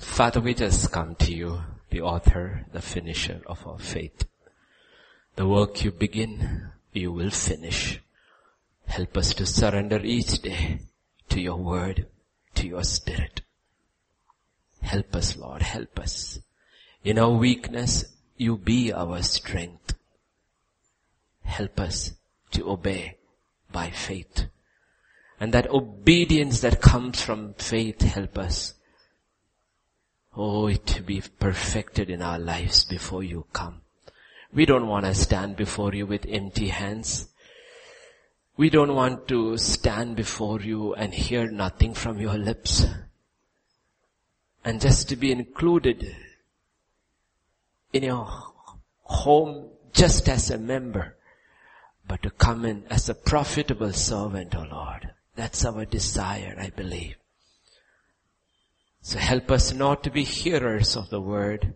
Father, we just come to you, the author, the finisher of our faith. The work you begin, you will finish. Help us to surrender each day to your word, to your spirit. Help us, Lord, help us. In our weakness, you be our strength. Help us to obey by faith. And that obedience that comes from faith, help us. Oh, it to be perfected in our lives before you come. We don't want to stand before you with empty hands. We don't want to stand before you and hear nothing from your lips. And just to be included in your home just as a member, but to come in as a profitable servant, O oh Lord. That's our desire, I believe. So help us not to be hearers of the word,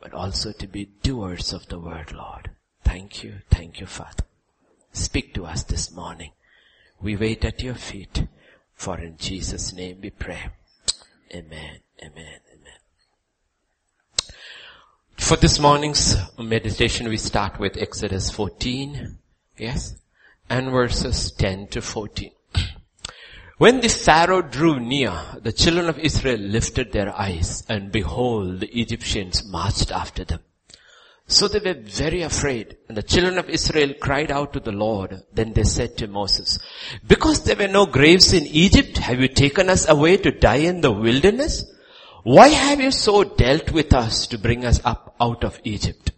but also to be doers of the word, Lord. Thank you, thank you, Father. Speak to us this morning. We wait at your feet, for in Jesus' name we pray. Amen, amen, amen. For this morning's meditation, we start with Exodus 14, yes, and verses 10 to 14. When the Pharaoh drew near, the children of Israel lifted their eyes and behold, the Egyptians marched after them. So they were very afraid and the children of Israel cried out to the Lord. Then they said to Moses, because there were no graves in Egypt, have you taken us away to die in the wilderness? Why have you so dealt with us to bring us up out of Egypt?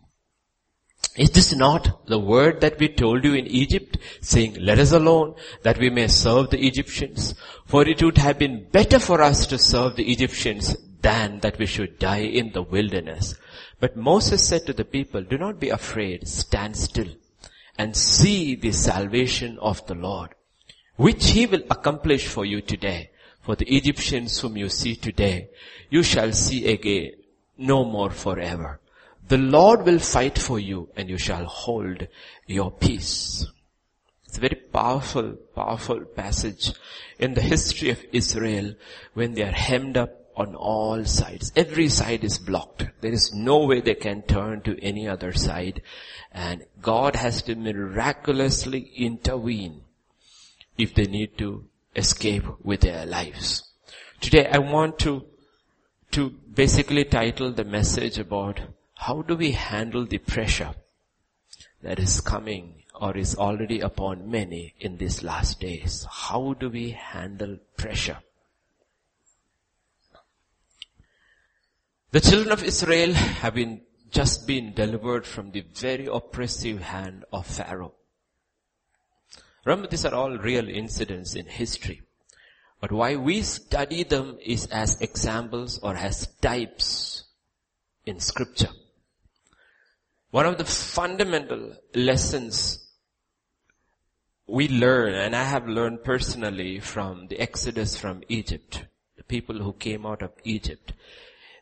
Is this not the word that we told you in Egypt, saying, let us alone, that we may serve the Egyptians? For it would have been better for us to serve the Egyptians than that we should die in the wilderness. But Moses said to the people, do not be afraid, stand still and see the salvation of the Lord, which he will accomplish for you today. For the Egyptians whom you see today, you shall see again no more forever. The Lord will fight for you and you shall hold your peace. It's a very powerful, powerful passage in the history of Israel when they are hemmed up on all sides. Every side is blocked. There is no way they can turn to any other side. And God has to miraculously intervene if they need to escape with their lives. Today I want to, to basically title the message about how do we handle the pressure that is coming or is already upon many in these last days? How do we handle pressure? The children of Israel have been just been delivered from the very oppressive hand of Pharaoh. Remember, these are all real incidents in history. But why we study them is as examples or as types in scripture. One of the fundamental lessons we learn, and I have learned personally from the Exodus from Egypt, the people who came out of Egypt,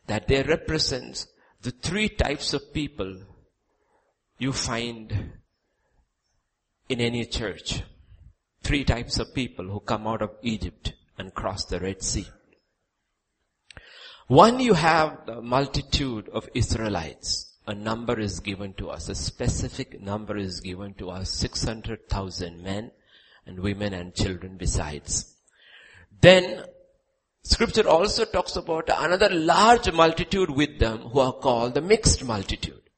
that they represent the three types of people you find in any church. Three types of people who come out of Egypt and cross the Red Sea. One, you have the multitude of Israelites a number is given to us, a specific number is given to us, 600,000 men and women and children besides. Then scripture also talks about another large multitude with them who are called the mixed multitude.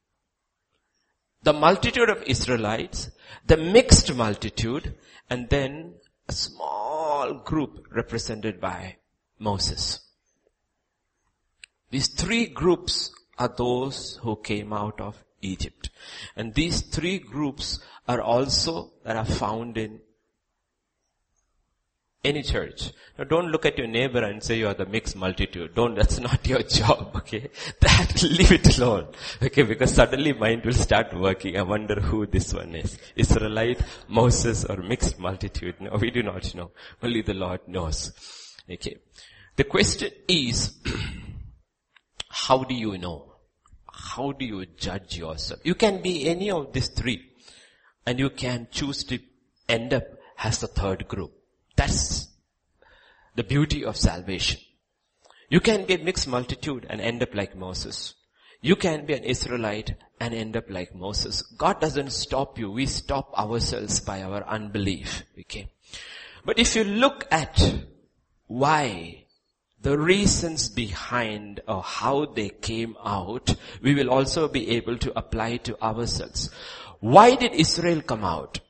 The multitude of Israelites, the mixed multitude, and then a small group represented by Moses. These three groups are those who came out of Egypt. And these three groups are also that are found in any church. Now don't look at your neighbor and say you are the mixed multitude. Don't, that's not your job, okay? That, leave it alone. Okay, because suddenly mind will start working. I wonder who this one is. Israelite, Moses, or mixed multitude. No, we do not know. Only the Lord knows. Okay. The question is, how do you know? How do you judge yourself? You can be any of these three and you can choose to end up as the third group. That's the beauty of salvation. You can be a mixed multitude and end up like Moses. You can be an Israelite and end up like Moses. God doesn't stop you. We stop ourselves by our unbelief. Okay. But if you look at why the reasons behind or how they came out, we will also be able to apply to ourselves. Why did Israel come out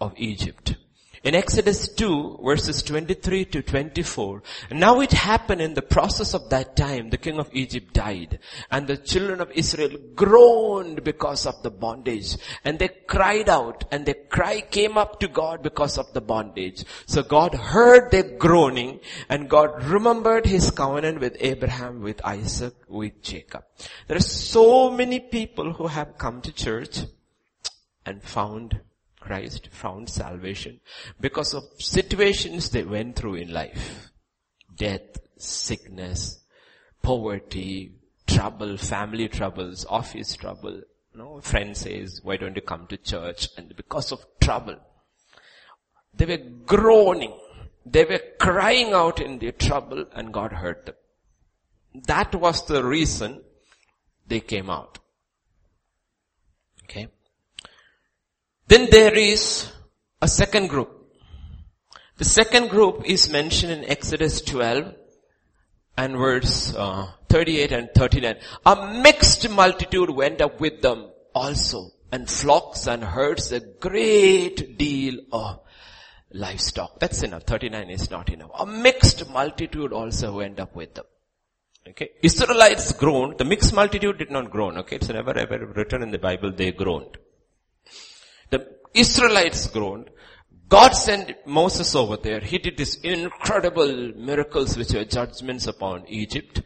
of Egypt? In Exodus 2 verses 23 to 24, now it happened in the process of that time, the king of Egypt died and the children of Israel groaned because of the bondage and they cried out and their cry came up to God because of the bondage. So God heard their groaning and God remembered his covenant with Abraham, with Isaac, with Jacob. There are so many people who have come to church and found Christ, found salvation because of situations they went through in life. Death, sickness, poverty, trouble, family troubles, office trouble. You know, friend says, why don't you come to church? And because of trouble, they were groaning. They were crying out in their trouble and God heard them. That was the reason they came out. Okay. Then there is a second group. The second group is mentioned in Exodus 12 and verse uh, 38 and 39. A mixed multitude went up with them also and flocks and herds a great deal of livestock. That's enough. 39 is not enough. A mixed multitude also went up with them. Okay. Israelites groaned. The mixed multitude did not groan. Okay. It's never ever written in the Bible they groaned. Israelites groaned. God sent Moses over there. He did these incredible miracles which were judgments upon Egypt.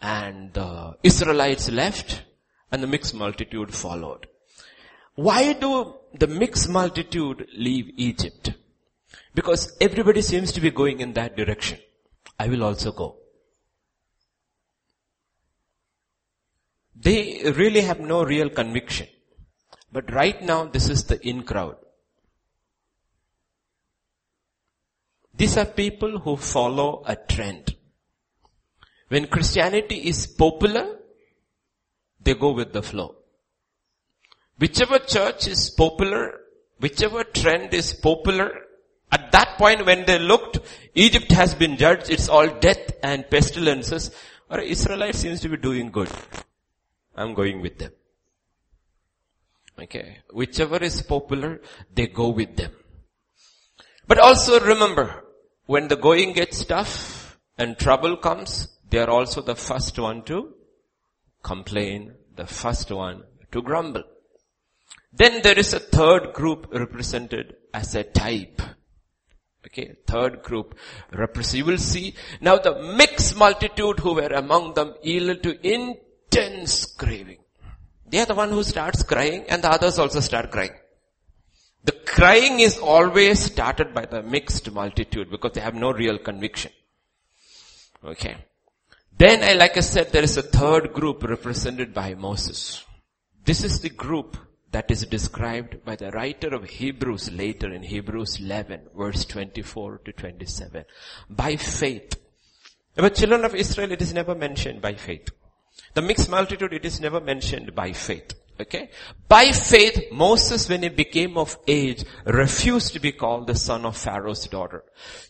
And the Israelites left and the mixed multitude followed. Why do the mixed multitude leave Egypt? Because everybody seems to be going in that direction. I will also go. They really have no real conviction. But right now, this is the in crowd. These are people who follow a trend. When Christianity is popular, they go with the flow. Whichever church is popular, whichever trend is popular, at that point when they looked, Egypt has been judged, it's all death and pestilences, or Israelite seems to be doing good. I'm going with them. Okay. Whichever is popular, they go with them. But also remember, when the going gets tough and trouble comes, they are also the first one to complain, the first one to grumble. Then there is a third group represented as a type. Okay, third group represent. You will see now the mixed multitude who were among them yielded to intense craving. They are the one who starts crying and the others also start crying. The crying is always started by the mixed multitude because they have no real conviction. Okay. Then I, like I said, there is a third group represented by Moses. This is the group that is described by the writer of Hebrews later in Hebrews 11 verse 24 to 27. By faith. But children of Israel, it is never mentioned by faith. The mixed multitude, it is never mentioned by faith. Okay? By faith, Moses, when he became of age, refused to be called the son of Pharaoh's daughter.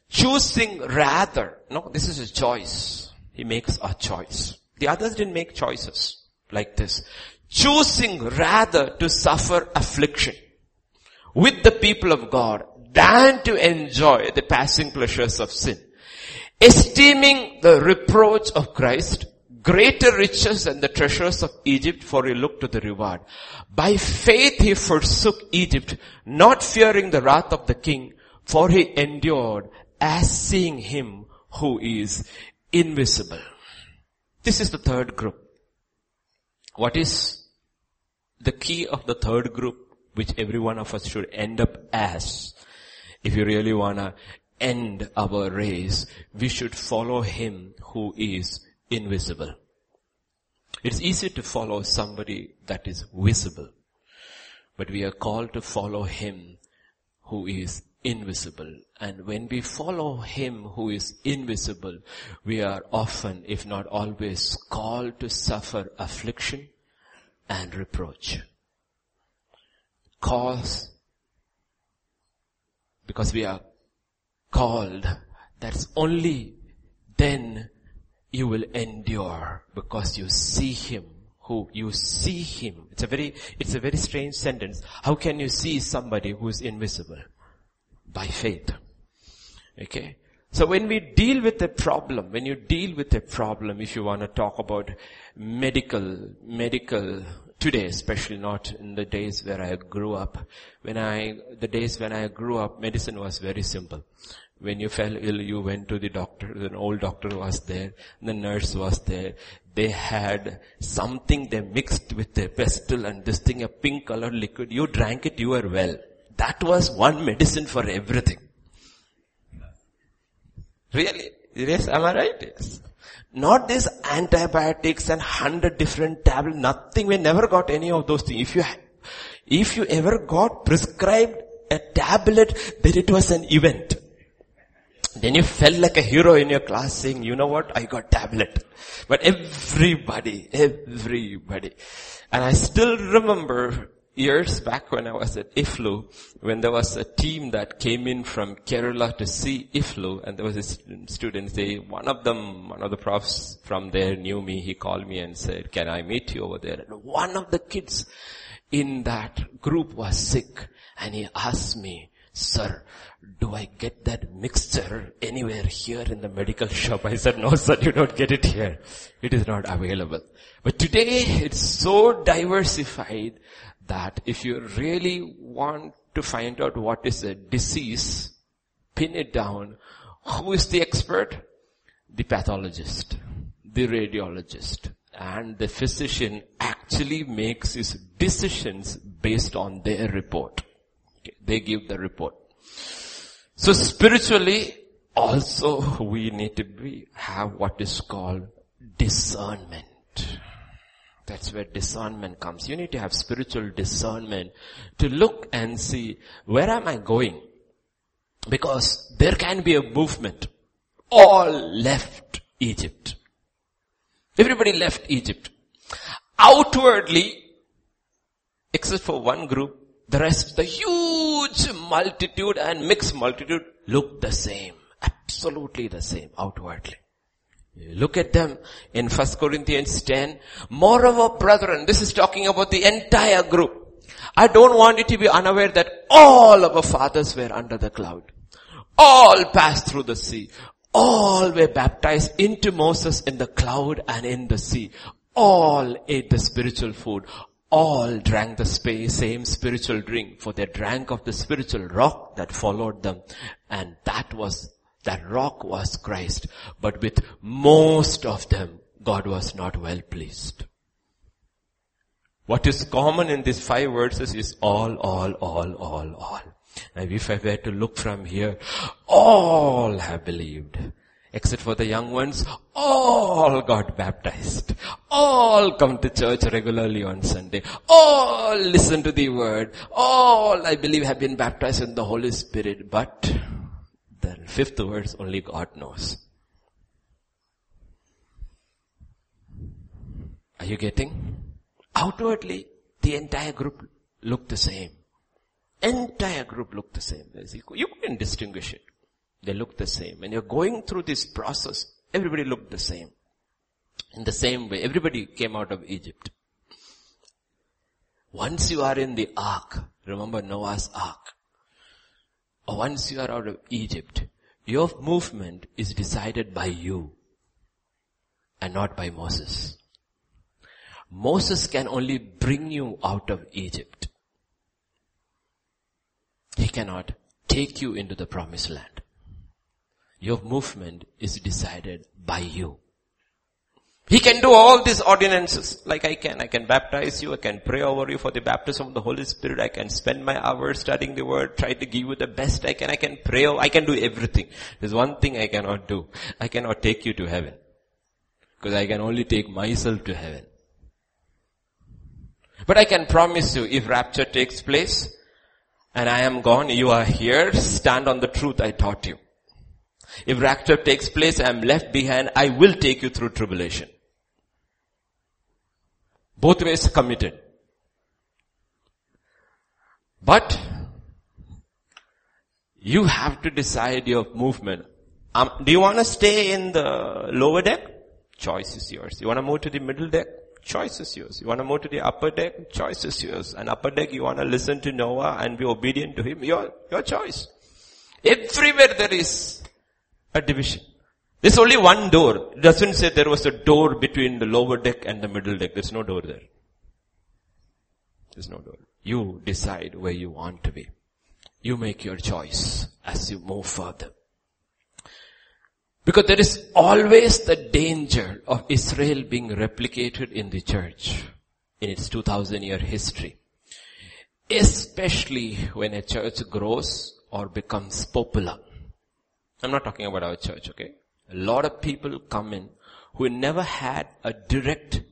Choosing rather, no, this is a choice. He makes a choice. The others didn't make choices like this. Choosing rather to suffer affliction with the people of God than to enjoy the passing pleasures of sin. Esteeming the reproach of Christ greater riches than the treasures of Egypt for he looked to the reward. By faith he forsook Egypt, not fearing the wrath of the king, for he endured as seeing him who is invisible. This is the third group. What is the key of the third group which every one of us should end up as? If you really wanna end our race, we should follow him who is invisible. It's easy to follow somebody that is visible, but we are called to follow him who is invisible. And when we follow Him who is invisible, we are often, if not always, called to suffer affliction and reproach. Cause, because we are called, that's only then you will endure because you see Him who you see Him. It's a very, it's a very strange sentence. How can you see somebody who is invisible? By faith. Okay? So when we deal with a problem, when you deal with a problem, if you want to talk about medical, medical today, especially not in the days where I grew up. When I, the days when I grew up, medicine was very simple. When you fell ill, you went to the doctor, an old doctor was there, the nurse was there. They had something they mixed with a pestle and this thing, a pink colored liquid. You drank it, you were well. That was one medicine for everything. Really? Yes, am I right? Yes. Not this antibiotics and hundred different tablets, nothing. We never got any of those things. If you, if you ever got prescribed a tablet, then it was an event. Then you felt like a hero in your class saying, you know what, I got tablet. But everybody, everybody. And I still remember years back when I was at IFLU, when there was a team that came in from Kerala to see IFLU, and there was a student, they, one of them, one of the profs from there knew me, he called me and said, can I meet you over there? And one of the kids in that group was sick, and he asked me, sir, do I get that mixture anywhere here in the medical shop? I said, no sir, you don't get it here. It is not available. But today it's so diversified that if you really want to find out what is a disease, pin it down. Who is the expert? The pathologist, the radiologist, and the physician actually makes his decisions based on their report. Okay, they give the report. So spiritually, also we need to be, have what is called discernment. That's where discernment comes. You need to have spiritual discernment to look and see, where am I going? Because there can be a movement. All left Egypt. Everybody left Egypt. Outwardly, except for one group, the rest, the huge multitude and mixed multitude look the same. Absolutely the same outwardly. Look at them in 1 Corinthians 10. Moreover, brethren, this is talking about the entire group. I don't want you to be unaware that all our fathers were under the cloud. All passed through the sea. All were baptized into Moses in the cloud and in the sea. All ate the spiritual food. All drank the same spiritual drink for they drank of the spiritual rock that followed them. And that was that rock was Christ, but with most of them, God was not well pleased. What is common in these five verses is all, all, all, all, all. And if I were to look from here, all have believed. Except for the young ones, all got baptized. All come to church regularly on Sunday. All listen to the word. All, I believe, have been baptized in the Holy Spirit. But the fifth verse only God knows. Are you getting? Outwardly, the entire group looked the same. Entire group looked the same. You couldn't distinguish it. They look the same. When you're going through this process, everybody looked the same. In the same way, everybody came out of Egypt. Once you are in the ark, remember Noah's ark, once you are out of Egypt, your movement is decided by you and not by Moses. Moses can only bring you out of Egypt. He cannot take you into the promised land. Your movement is decided by you. He can do all these ordinances like I can. I can baptize you. I can pray over you for the baptism of the Holy Spirit. I can spend my hours studying the word, try to give you the best I can. I can pray. I can do everything. There's one thing I cannot do. I cannot take you to heaven. Because I can only take myself to heaven. But I can promise you if rapture takes place and I am gone, you are here, stand on the truth I taught you. If rapture takes place, I am left behind, I will take you through tribulation. Both ways committed. But, you have to decide your movement. Um, do you want to stay in the lower deck? Choice is yours. You want to move to the middle deck? Choice is yours. You want to move to the upper deck? Choice is yours. And upper deck, you want to listen to Noah and be obedient to him? Your, your choice. Everywhere there is a division. There's only one door. It doesn't say there was a door between the lower deck and the middle deck. There's no door there. There's no door. You decide where you want to be. You make your choice as you move further. Because there is always the danger of Israel being replicated in the church in its 2000 year history. Especially when a church grows or becomes popular. I'm not talking about our church, okay? A lot of people come in who never had a direct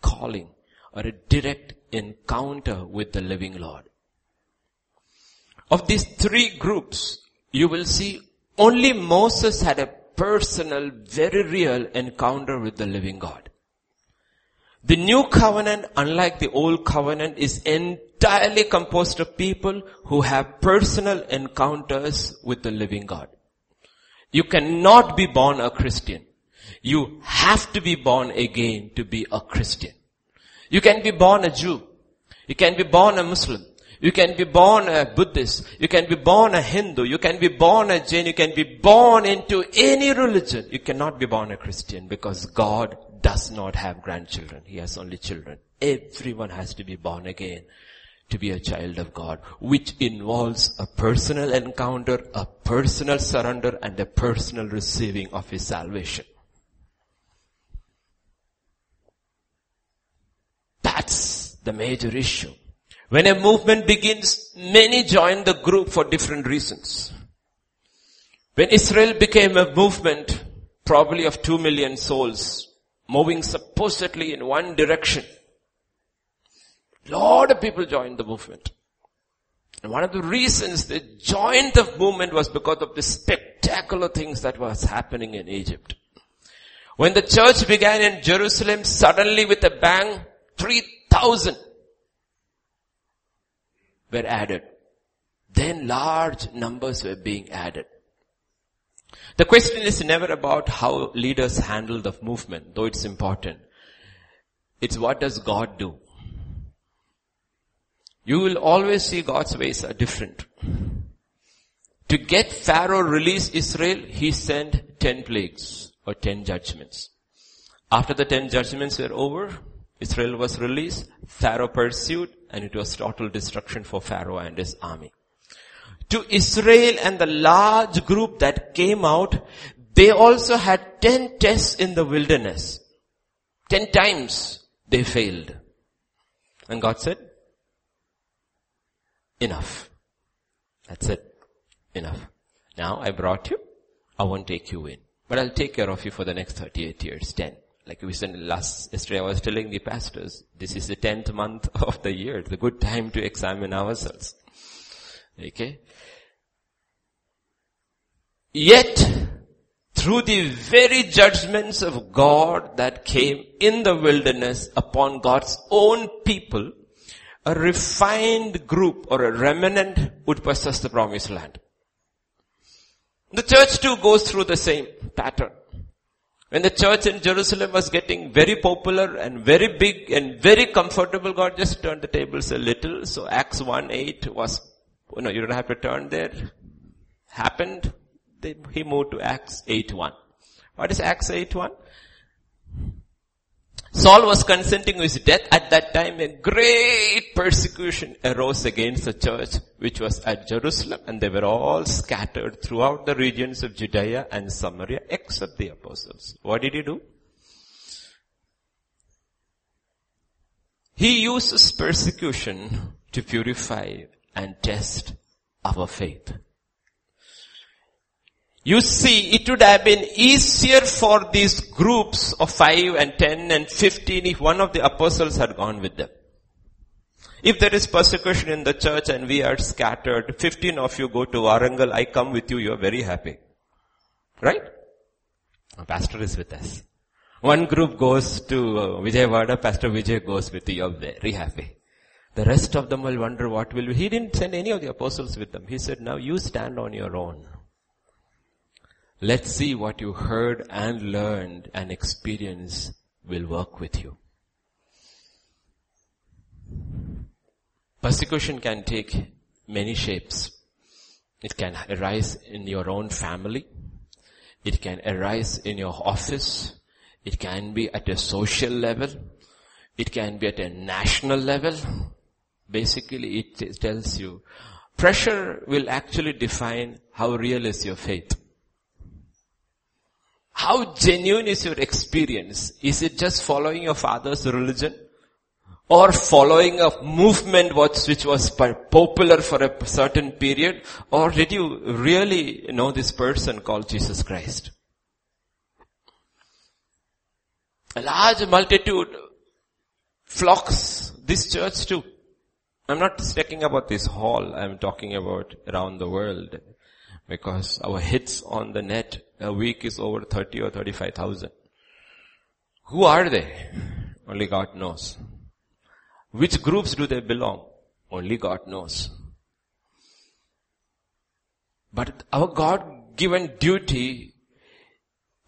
calling or a direct encounter with the living Lord. Of these three groups, you will see only Moses had a personal, very real encounter with the living God. The new covenant, unlike the old covenant, is entirely composed of people who have personal encounters with the living God. You cannot be born a Christian. You have to be born again to be a Christian. You can be born a Jew. You can be born a Muslim. You can be born a Buddhist. You can be born a Hindu. You can be born a Jain. You can be born into any religion. You cannot be born a Christian because God does not have grandchildren. He has only children. Everyone has to be born again to be a child of God, which involves a personal encounter, a personal surrender, and a personal receiving of His salvation. That's the major issue. When a movement begins, many join the group for different reasons. When Israel became a movement, probably of two million souls, moving supposedly in one direction, lot of people joined the movement. And one of the reasons they joined the movement was because of the spectacular things that was happening in Egypt. When the church began in Jerusalem, suddenly with a bang, 3,000 were added. Then large numbers were being added. The question is never about how leaders handle the movement, though it's important. It's what does God do? You will always see God's ways are different. To get Pharaoh release Israel, he sent ten plagues or ten judgments. After the ten judgments were over, Israel was released, Pharaoh pursued, and it was total destruction for Pharaoh and his army. To Israel and the large group that came out, they also had ten tests in the wilderness. Ten times they failed. And God said, Enough. That's it. Enough. Now I brought you. I won't take you in. But I'll take care of you for the next 38 years, 10. Like we said last, yesterday I was telling the pastors, this is the 10th month of the year. It's a good time to examine ourselves. Okay? Yet, through the very judgments of God that came in the wilderness upon God's own people, a refined group or a remnant would possess the promised land. The church too goes through the same pattern. When the church in Jerusalem was getting very popular and very big and very comfortable, God just turned the tables a little. So Acts 1-8 was, oh you know, you don't have to turn there. Happened. Then he moved to Acts 8-1. What is Acts 8-1? Saul was consenting with death. At that time, a great persecution arose against the church, which was at Jerusalem, and they were all scattered throughout the regions of Judea and Samaria, except the apostles. What did he do? He uses persecution to purify and test our faith. You see, it would have been easier for these groups of 5 and 10 and 15 if one of the apostles had gone with them. If there is persecution in the church and we are scattered, 15 of you go to Warangal, I come with you, you are very happy. Right? A pastor is with us. One group goes to uh, Vijayawada, Pastor Vijay goes with you, you are very happy. The rest of them will wonder what will be. He didn't send any of the apostles with them. He said, now you stand on your own. Let's see what you heard and learned and experienced will work with you. Persecution can take many shapes. It can arise in your own family. It can arise in your office. It can be at a social level. It can be at a national level. Basically it tells you pressure will actually define how real is your faith. How genuine is your experience? Is it just following your father's religion? or following a movement which was popular for a certain period or did you really know this person called Jesus Christ? A large multitude flocks this church too. I'm not talking about this hall, I'm talking about around the world because our hits on the net a week is over 30 or 35,000. Who are they? Only God knows. Which groups do they belong? Only God knows. But our God given duty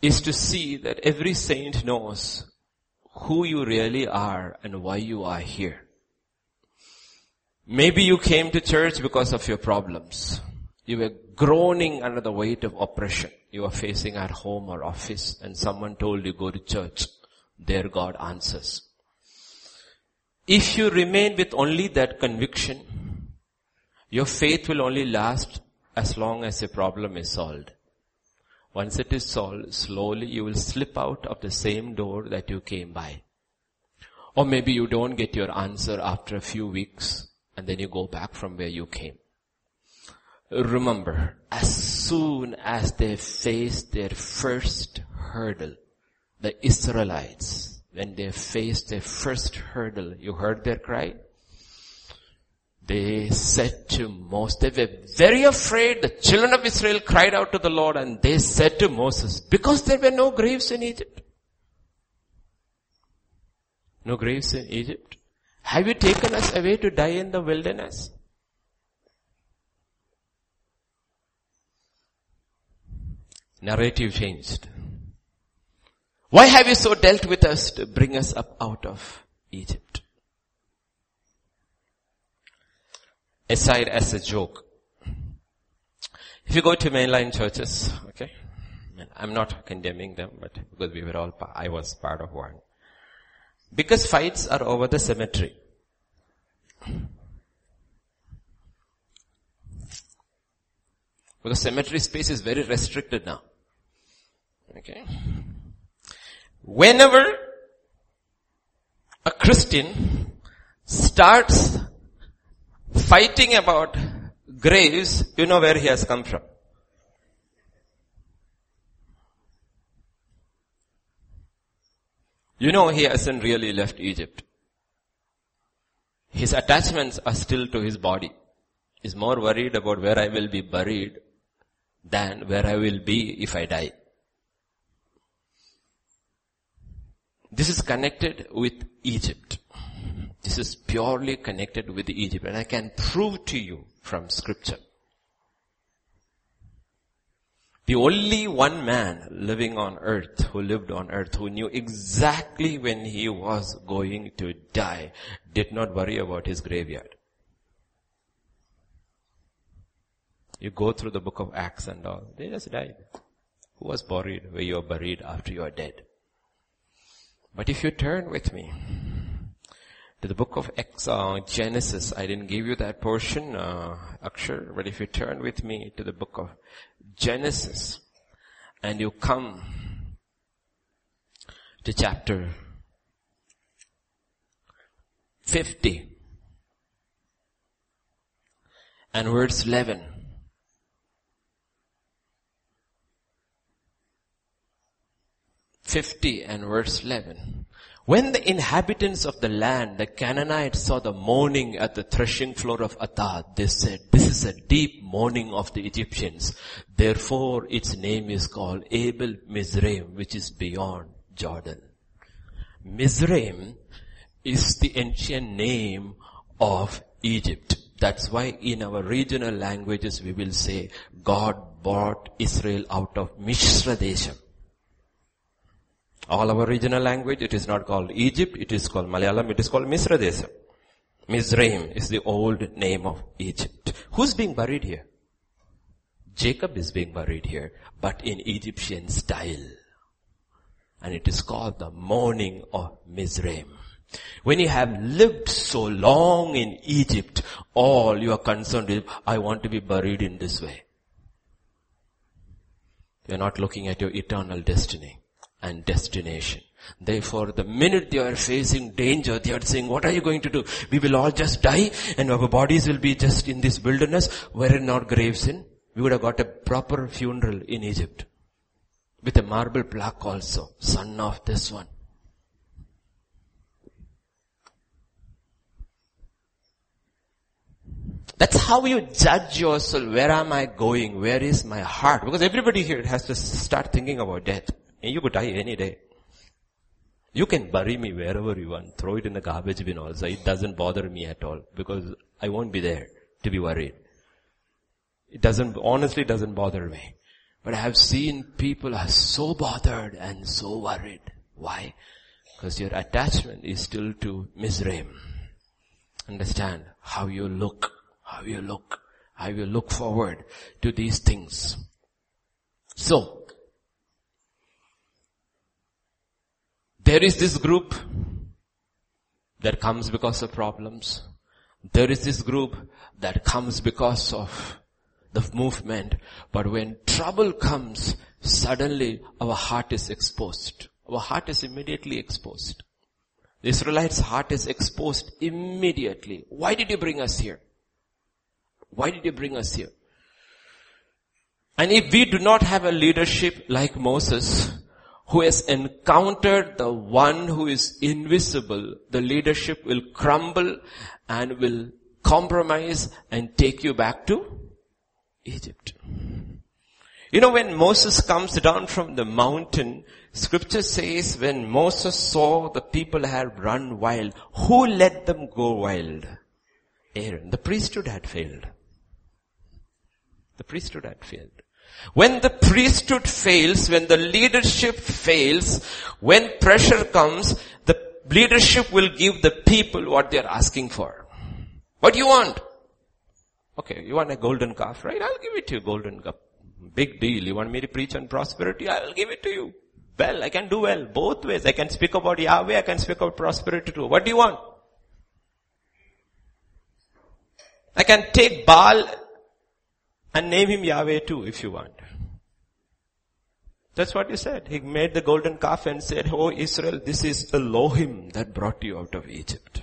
is to see that every saint knows who you really are and why you are here. Maybe you came to church because of your problems. You were groaning under the weight of oppression. You are facing at home or office and someone told you go to church. There God answers. If you remain with only that conviction, your faith will only last as long as your problem is solved. Once it is solved, slowly you will slip out of the same door that you came by. Or maybe you don't get your answer after a few weeks and then you go back from where you came. Remember, as soon as they faced their first hurdle, the Israelites, when they faced their first hurdle, you heard their cry? They said to Moses, they were very afraid. The children of Israel cried out to the Lord and they said to Moses, because there were no graves in Egypt. No graves in Egypt. Have you taken us away to die in the wilderness? Narrative changed. Why have you so dealt with us to bring us up out of Egypt? Aside as a joke. If you go to mainline churches, okay, I'm not condemning them, but because we were all, I was part of one. Because fights are over the cemetery. Because cemetery space is very restricted now. Okay. Whenever a Christian starts fighting about graves, you know where he has come from. You know he hasn't really left Egypt. His attachments are still to his body. He's more worried about where I will be buried than where I will be if I die. This is connected with Egypt. This is purely connected with Egypt and I can prove to you from scripture. The only one man living on earth who lived on earth who knew exactly when he was going to die did not worry about his graveyard. You go through the book of Acts and all, they just died. Who was buried where you are buried after you are dead? But if you turn with me to the book of Ex- uh, Genesis, I didn't give you that portion, uh, Akshar, but if you turn with me to the book of Genesis and you come to chapter 50 and verse 11. Fifty and verse eleven. When the inhabitants of the land, the Canaanites saw the mourning at the threshing floor of Atad, they said, this is a deep mourning of the Egyptians. Therefore its name is called Abel Mizraim, which is beyond Jordan. Mizraim is the ancient name of Egypt. That's why in our regional languages we will say God brought Israel out of Mishra Desham. All our regional language, it is not called Egypt, it is called Malayalam, it is called Misra. Mizraim is the old name of Egypt. Who's being buried here? Jacob is being buried here, but in Egyptian style. And it is called the mourning of Mizraim. When you have lived so long in Egypt, all you are concerned is, I want to be buried in this way. You're not looking at your eternal destiny and destination. Therefore, the minute they are facing danger, they are saying, what are you going to do? We will all just die and our bodies will be just in this wilderness. Where in our graves in? We would have got a proper funeral in Egypt. With a marble plaque also. Son of this one. That's how you judge yourself. Where am I going? Where is my heart? Because everybody here has to start thinking about death. You could die any day. You can bury me wherever you want. Throw it in the garbage bin also. It doesn't bother me at all because I won't be there to be worried. It doesn't, honestly doesn't bother me. But I have seen people are so bothered and so worried. Why? Because your attachment is still to Mizraim. Understand how you look how you look. How you look forward to these things. So, there is this group that comes because of problems. There is this group that comes because of the movement. But when trouble comes, suddenly our heart is exposed. Our heart is immediately exposed. The Israelites' heart is exposed immediately. Why did you bring us here? Why did you bring us here? And if we do not have a leadership like Moses, who has encountered the one who is invisible, the leadership will crumble and will compromise and take you back to Egypt. You know, when Moses comes down from the mountain, scripture says when Moses saw the people had run wild, who let them go wild? Aaron. The priesthood had failed. The priesthood had failed. When the priesthood fails, when the leadership fails, when pressure comes, the leadership will give the people what they are asking for. What do you want? Okay, you want a golden calf, right? I'll give it to you, golden calf. Big deal. You want me to preach on prosperity? I'll give it to you. Well, I can do well. Both ways. I can speak about Yahweh, I can speak about prosperity too. What do you want? I can take Baal and name him Yahweh too if you want. That's what he said. He made the golden calf and said, Oh Israel, this is Elohim that brought you out of Egypt.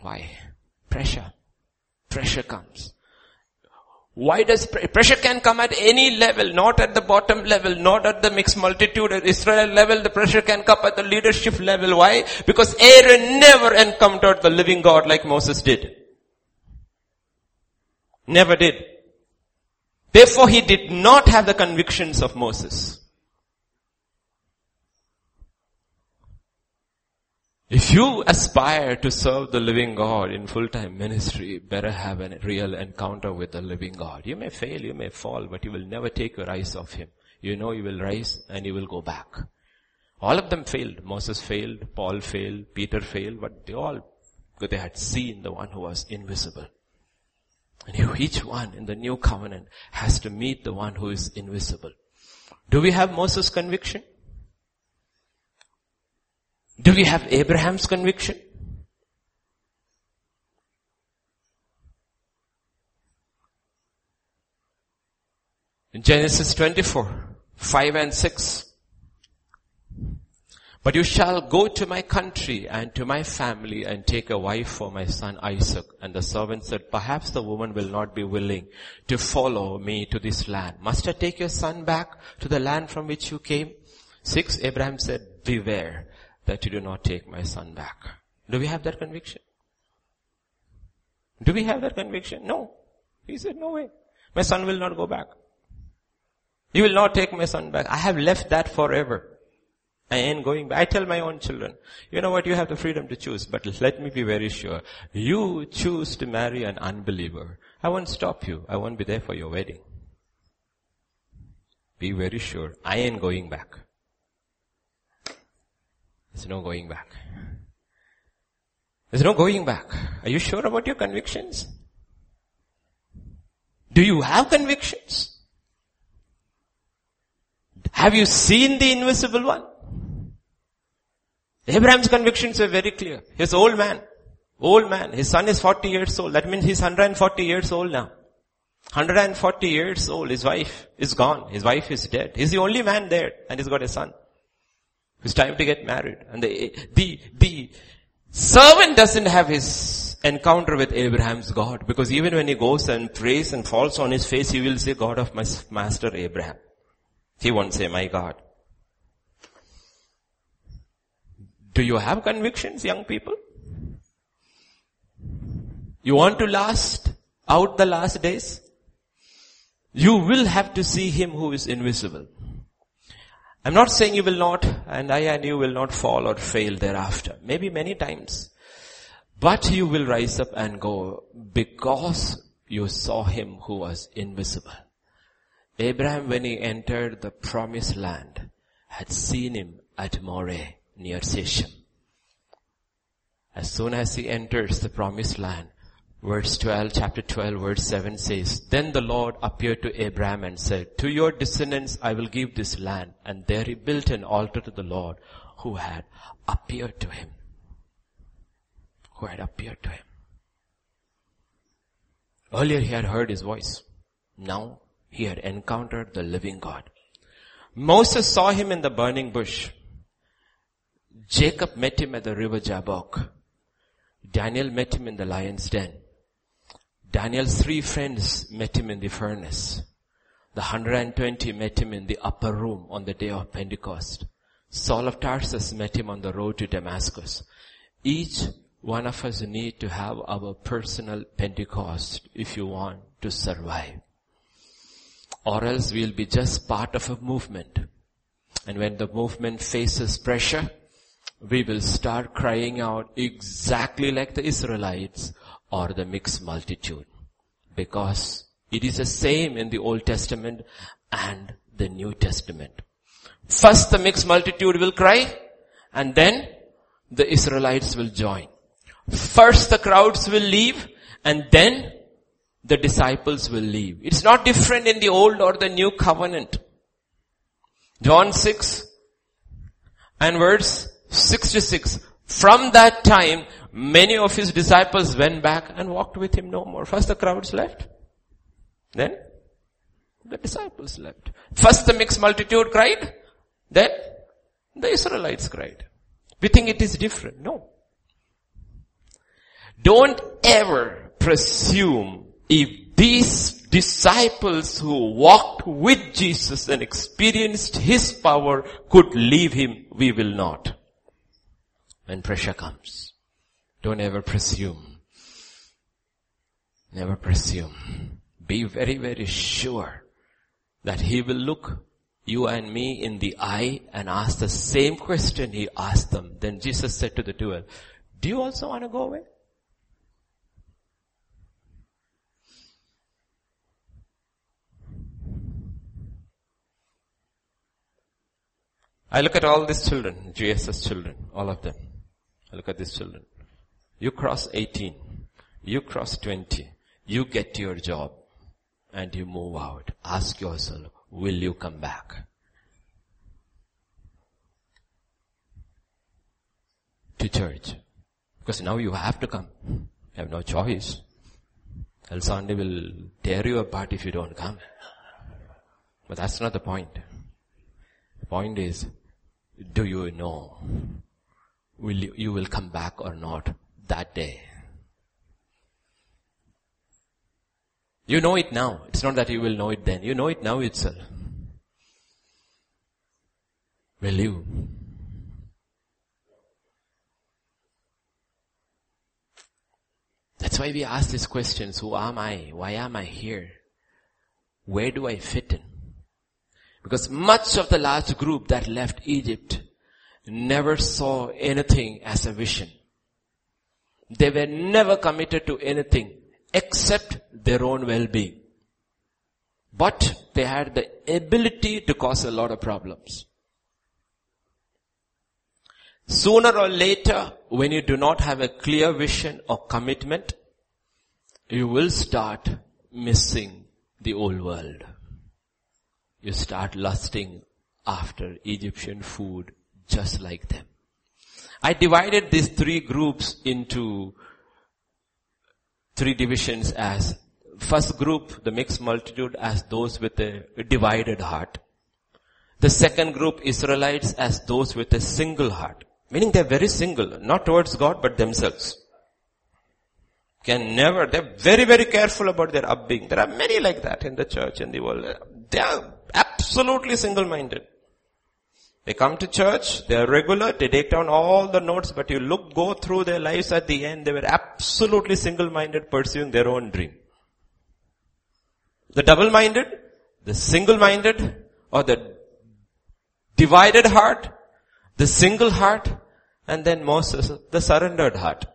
Why? Pressure. Pressure comes. Why does pressure can come at any level, not at the bottom level, not at the mixed multitude, at Israel level, the pressure can come at the leadership level. Why? Because Aaron never encountered the living God like Moses did. Never did. Therefore he did not have the convictions of Moses. If you aspire to serve the living God in full-time ministry, better have a real encounter with the living God. You may fail, you may fall, but you will never take your eyes off Him. You know you will rise and you will go back. All of them failed. Moses failed, Paul failed, Peter failed, but they all, they had seen the one who was invisible. And each one in the new covenant has to meet the one who is invisible. Do we have Moses' conviction? Do we have Abraham's conviction? In Genesis 24, 5 and 6, but you shall go to my country and to my family and take a wife for my son Isaac. And the servant said, perhaps the woman will not be willing to follow me to this land. Must I take your son back to the land from which you came? Six, Abraham said, beware that you do not take my son back. Do we have that conviction? Do we have that conviction? No. He said, no way. My son will not go back. You will not take my son back. I have left that forever. I ain't going back. I tell my own children, you know what, you have the freedom to choose, but let me be very sure. You choose to marry an unbeliever. I won't stop you. I won't be there for your wedding. Be very sure. I ain't going back. There's no going back. There's no going back. Are you sure about your convictions? Do you have convictions? Have you seen the invisible one? Abraham's convictions were very clear. He's old man. Old man. His son is 40 years old. That means he's 140 years old now. 140 years old. His wife is gone. His wife is dead. He's the only man there and he's got a son. It's time to get married. And the, the, the servant doesn't have his encounter with Abraham's God because even when he goes and prays and falls on his face, he will say, God of my master Abraham. He won't say, my God. Do you have convictions, young people? You want to last out the last days? You will have to see Him who is invisible. I'm not saying you will not, and I and you will not fall or fail thereafter. Maybe many times. But you will rise up and go because you saw Him who was invisible. Abraham, when he entered the promised land, had seen Him at Moreh near. As soon as he enters the promised land, verse 12, chapter 12, verse 7 says, Then the Lord appeared to Abraham and said, To your descendants I will give this land. And there he built an altar to the Lord who had appeared to him. Who had appeared to him. Earlier he had heard his voice. Now he had encountered the living God. Moses saw him in the burning bush. Jacob met him at the river Jabbok. Daniel met him in the lion's den. Daniel's three friends met him in the furnace. The 120 met him in the upper room on the day of Pentecost. Saul of Tarsus met him on the road to Damascus. Each one of us need to have our personal Pentecost if you want to survive. Or else we'll be just part of a movement. And when the movement faces pressure, we will start crying out exactly like the Israelites or the mixed multitude. Because it is the same in the Old Testament and the New Testament. First the mixed multitude will cry and then the Israelites will join. First the crowds will leave and then the disciples will leave. It's not different in the old or the new covenant. John 6 and verse 66. From that time, many of his disciples went back and walked with him no more. First the crowds left. Then the disciples left. First the mixed multitude cried. Then the Israelites cried. We think it is different. No. Don't ever presume if these disciples who walked with Jesus and experienced His power could leave Him, we will not when pressure comes. Don't ever presume. Never presume. Be very, very sure that He will look you and me in the eye and ask the same question He asked them. Then Jesus said to the twelve, do you also want to go away? I look at all these children, Jesus' children, all of them. Look at these children. You cross 18. You cross 20. You get your job and you move out. Ask yourself, will you come back? To church. Because now you have to come. You have no choice. Else Sunday will tear you apart if you don't come. But that's not the point. The point is, do you know will you, you will come back or not that day. You know it now. It's not that you will know it then. You know it now itself. Will you? That's why we ask these questions. Who am I? Why am I here? Where do I fit in? Because much of the large group that left Egypt never saw anything as a vision. They were never committed to anything except their own well-being. But they had the ability to cause a lot of problems. Sooner or later, when you do not have a clear vision or commitment, you will start missing the old world. You start lusting after Egyptian food just like them. I divided these three groups into three divisions as first group, the mixed multitude as those with a divided heart. The second group, Israelites as those with a single heart. Meaning they're very single, not towards God, but themselves. Can never, they're very, very careful about their upbringing. There are many like that in the church, in the world. They are absolutely single-minded. They come to church, they are regular, they take down all the notes, but you look, go through their lives at the end, they were absolutely single-minded pursuing their own dream. The double-minded, the single-minded, or the divided heart, the single heart, and then Moses, the surrendered heart.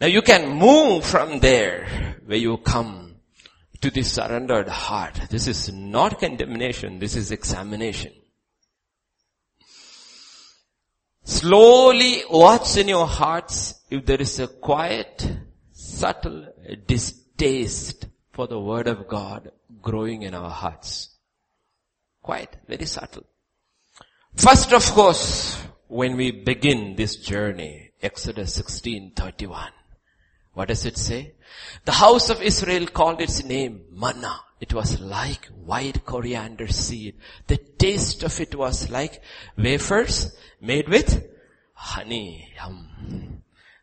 Now you can move from there where you come to the surrendered heart. This is not condemnation, this is examination. Slowly watch in your hearts if there is a quiet, subtle distaste for the word of God growing in our hearts. Quiet, very subtle. First of course, when we begin this journey, Exodus 16:31, what does it say? The house of Israel called its name manna. It was like white coriander seed. The taste of it was like wafers made with honey. Yum.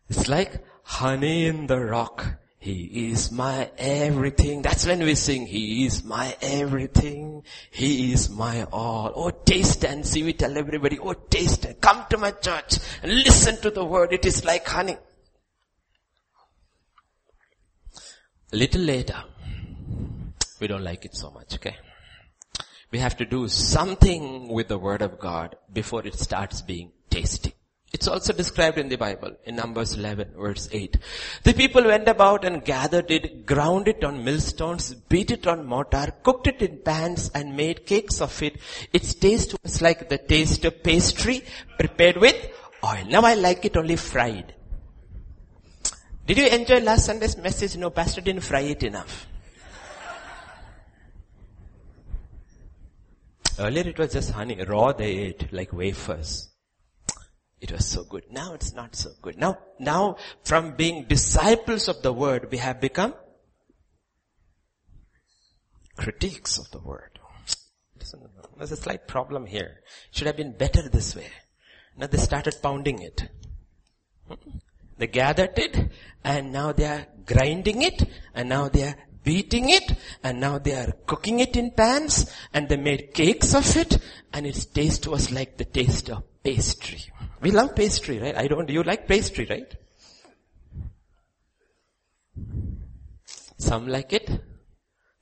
It's like honey in the rock. He is my everything. That's when we sing, He is my everything. He is my all. Oh, taste and see. We tell everybody, oh, taste and come to my church and listen to the word. It is like honey. A little later, we don't like it so much, okay? We have to do something with the word of God before it starts being tasty. It's also described in the Bible in Numbers 11 verse 8. The people went about and gathered it, ground it on millstones, beat it on mortar, cooked it in pans and made cakes of it. Its taste was like the taste of pastry prepared with oil. Now I like it only fried. Did you enjoy last Sunday's message? No, pastor didn't fry it enough. Earlier it was just honey, raw they ate like wafers. It was so good. Now it's not so good. Now, now from being disciples of the word, we have become critiques of the word. There's a slight problem here. Should have been better this way. Now they started pounding it. Hmm? They gathered it and now they are grinding it and now they are beating it and now they are cooking it in pans and they made cakes of it and its taste was like the taste of pastry. We love pastry, right? I don't, you like pastry, right? Some like it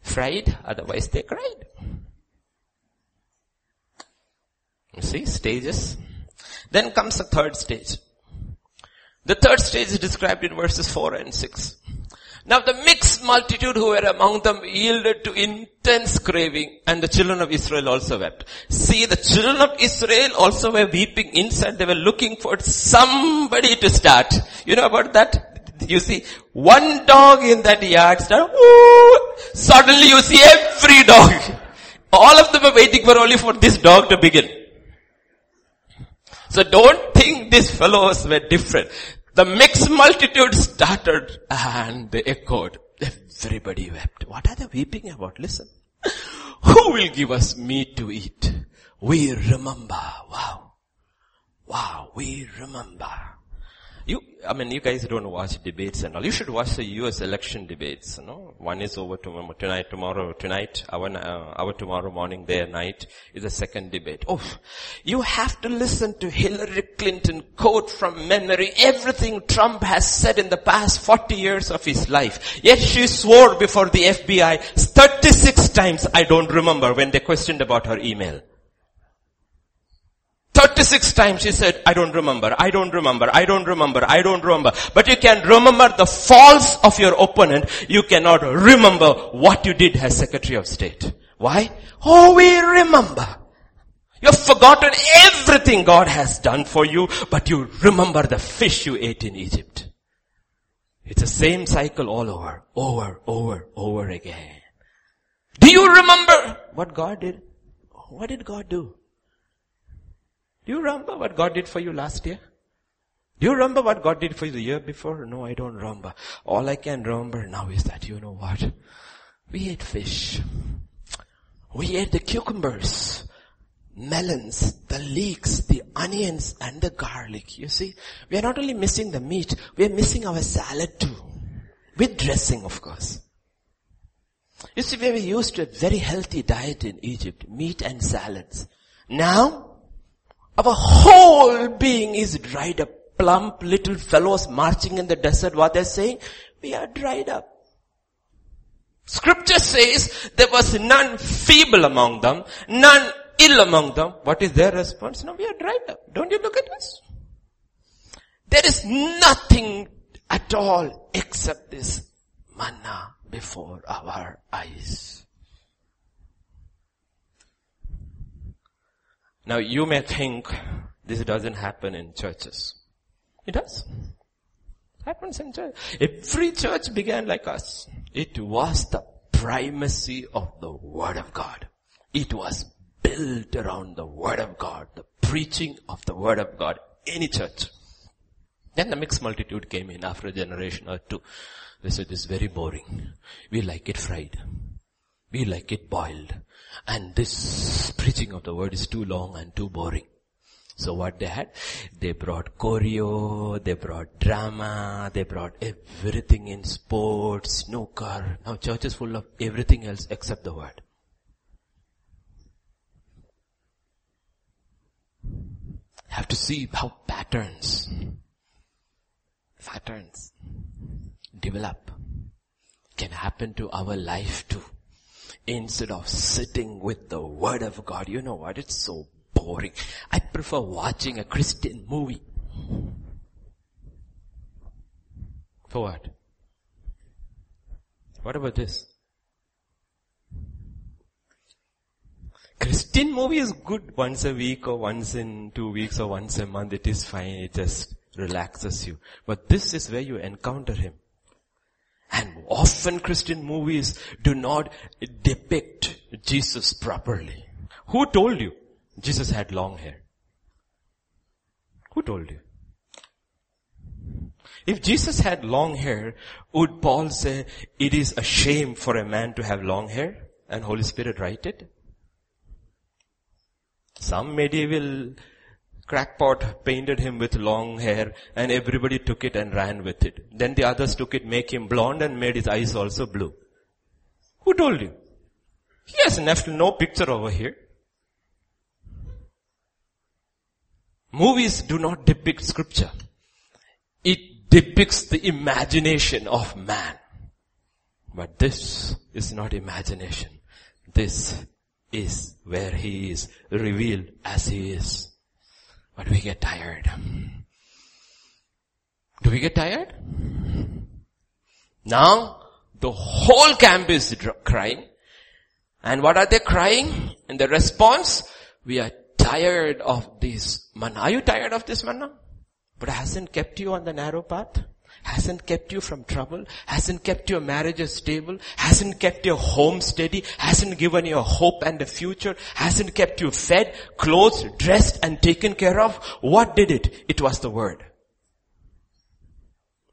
fried, otherwise they cried. You see, stages. Then comes the third stage. The third stage is described in verses 4 and 6. Now the mixed multitude who were among them yielded to intense craving and the children of Israel also wept. See, the children of Israel also were weeping inside. They were looking for somebody to start. You know about that? You see, one dog in that yard start, suddenly you see every dog. All of them are waiting for only for this dog to begin. So don't think these fellows were different. The mixed multitude started and they echoed. Everybody wept. What are they weeping about? Listen. Who will give us meat to eat? We remember. Wow. Wow. We remember. You, I mean, you guys don't watch debates and all. You should watch the US election debates, you know. One is over tomorrow, tonight, tomorrow, tonight, our, uh, our tomorrow morning, their night is the second debate. Oh, you have to listen to Hillary Clinton quote from memory everything Trump has said in the past 40 years of his life. Yet she swore before the FBI 36 times, I don't remember, when they questioned about her email. 36 times she said, I don't remember, I don't remember, I don't remember, I don't remember. But you can remember the faults of your opponent. You cannot remember what you did as Secretary of State. Why? Oh, we remember. You've forgotten everything God has done for you, but you remember the fish you ate in Egypt. It's the same cycle all over, over, over, over again. Do you remember what God did? What did God do? Do you remember what God did for you last year? Do you remember what God did for you the year before? No, I don't remember. All I can remember now is that you know what? We ate fish. We ate the cucumbers, melons, the leeks, the onions and the garlic. You see, we are not only missing the meat, we are missing our salad too. With dressing of course. You see, we were used to a very healthy diet in Egypt, meat and salads. Now, our whole being is dried up. Plump little fellows marching in the desert, what they're saying? We are dried up. Scripture says there was none feeble among them, none ill among them. What is their response? No, we are dried up. Don't you look at us? There is nothing at all except this manna before our eyes. Now you may think this doesn't happen in churches. It does. It happens in church. Every church began like us. It was the primacy of the Word of God. It was built around the Word of God, the preaching of the Word of God. Any church. Then the mixed multitude came in after a generation or two. They said, this is very boring. We like it fried. We like it boiled. And this preaching of the word is too long and too boring. So what they had? They brought choreo, they brought drama, they brought everything in sports, snooker. Now church is full of everything else except the word. Have to see how patterns, patterns develop can happen to our life too instead of sitting with the word of God. You know what? It's so boring. I prefer watching a Christian movie. For what? What about this? Christian movie is good once a week or once in two weeks or once a month. It is fine. It just relaxes you. But this is where you encounter Him. And often Christian movies do not depict Jesus properly. Who told you Jesus had long hair? Who told you? If Jesus had long hair, would Paul say it is a shame for a man to have long hair and Holy Spirit write it? Some medieval crackpot painted him with long hair and everybody took it and ran with it. Then the others took it, make him blonde and made his eyes also blue. Who told you? He has left no picture over here. Movies do not depict scripture. It depicts the imagination of man. But this is not imagination. This is where he is revealed as he is. But we get tired. Do we get tired? Now, the whole camp is crying. And what are they crying? In the response, we are tired of this manna. Are you tired of this manna? But hasn't kept you on the narrow path? Hasn't kept you from trouble, hasn't kept your marriage stable, hasn't kept your home steady, hasn't given you a hope and a future, hasn't kept you fed, clothed, dressed and taken care of. What did it? It was the word.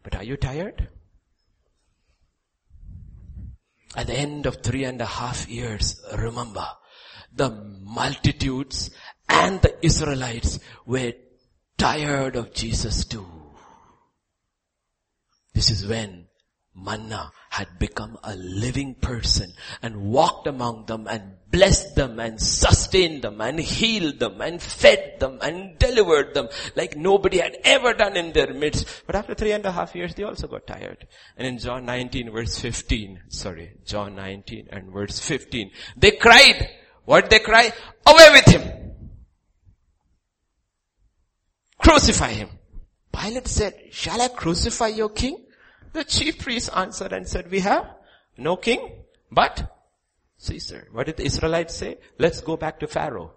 But are you tired? At the end of three and a half years, remember, the multitudes and the Israelites were tired of Jesus too. This is when manna had become a living person and walked among them and blessed them and sustained them and healed them and fed them and delivered them like nobody had ever done in their midst. But after three and a half years, they also got tired. And in John 19 verse 15, sorry, John 19 and verse 15, they cried. What they cry? Away with him. Crucify him. Pilate said, shall I crucify your king? The chief priest answered and said, we have no king, but Caesar. What did the Israelites say? Let's go back to Pharaoh.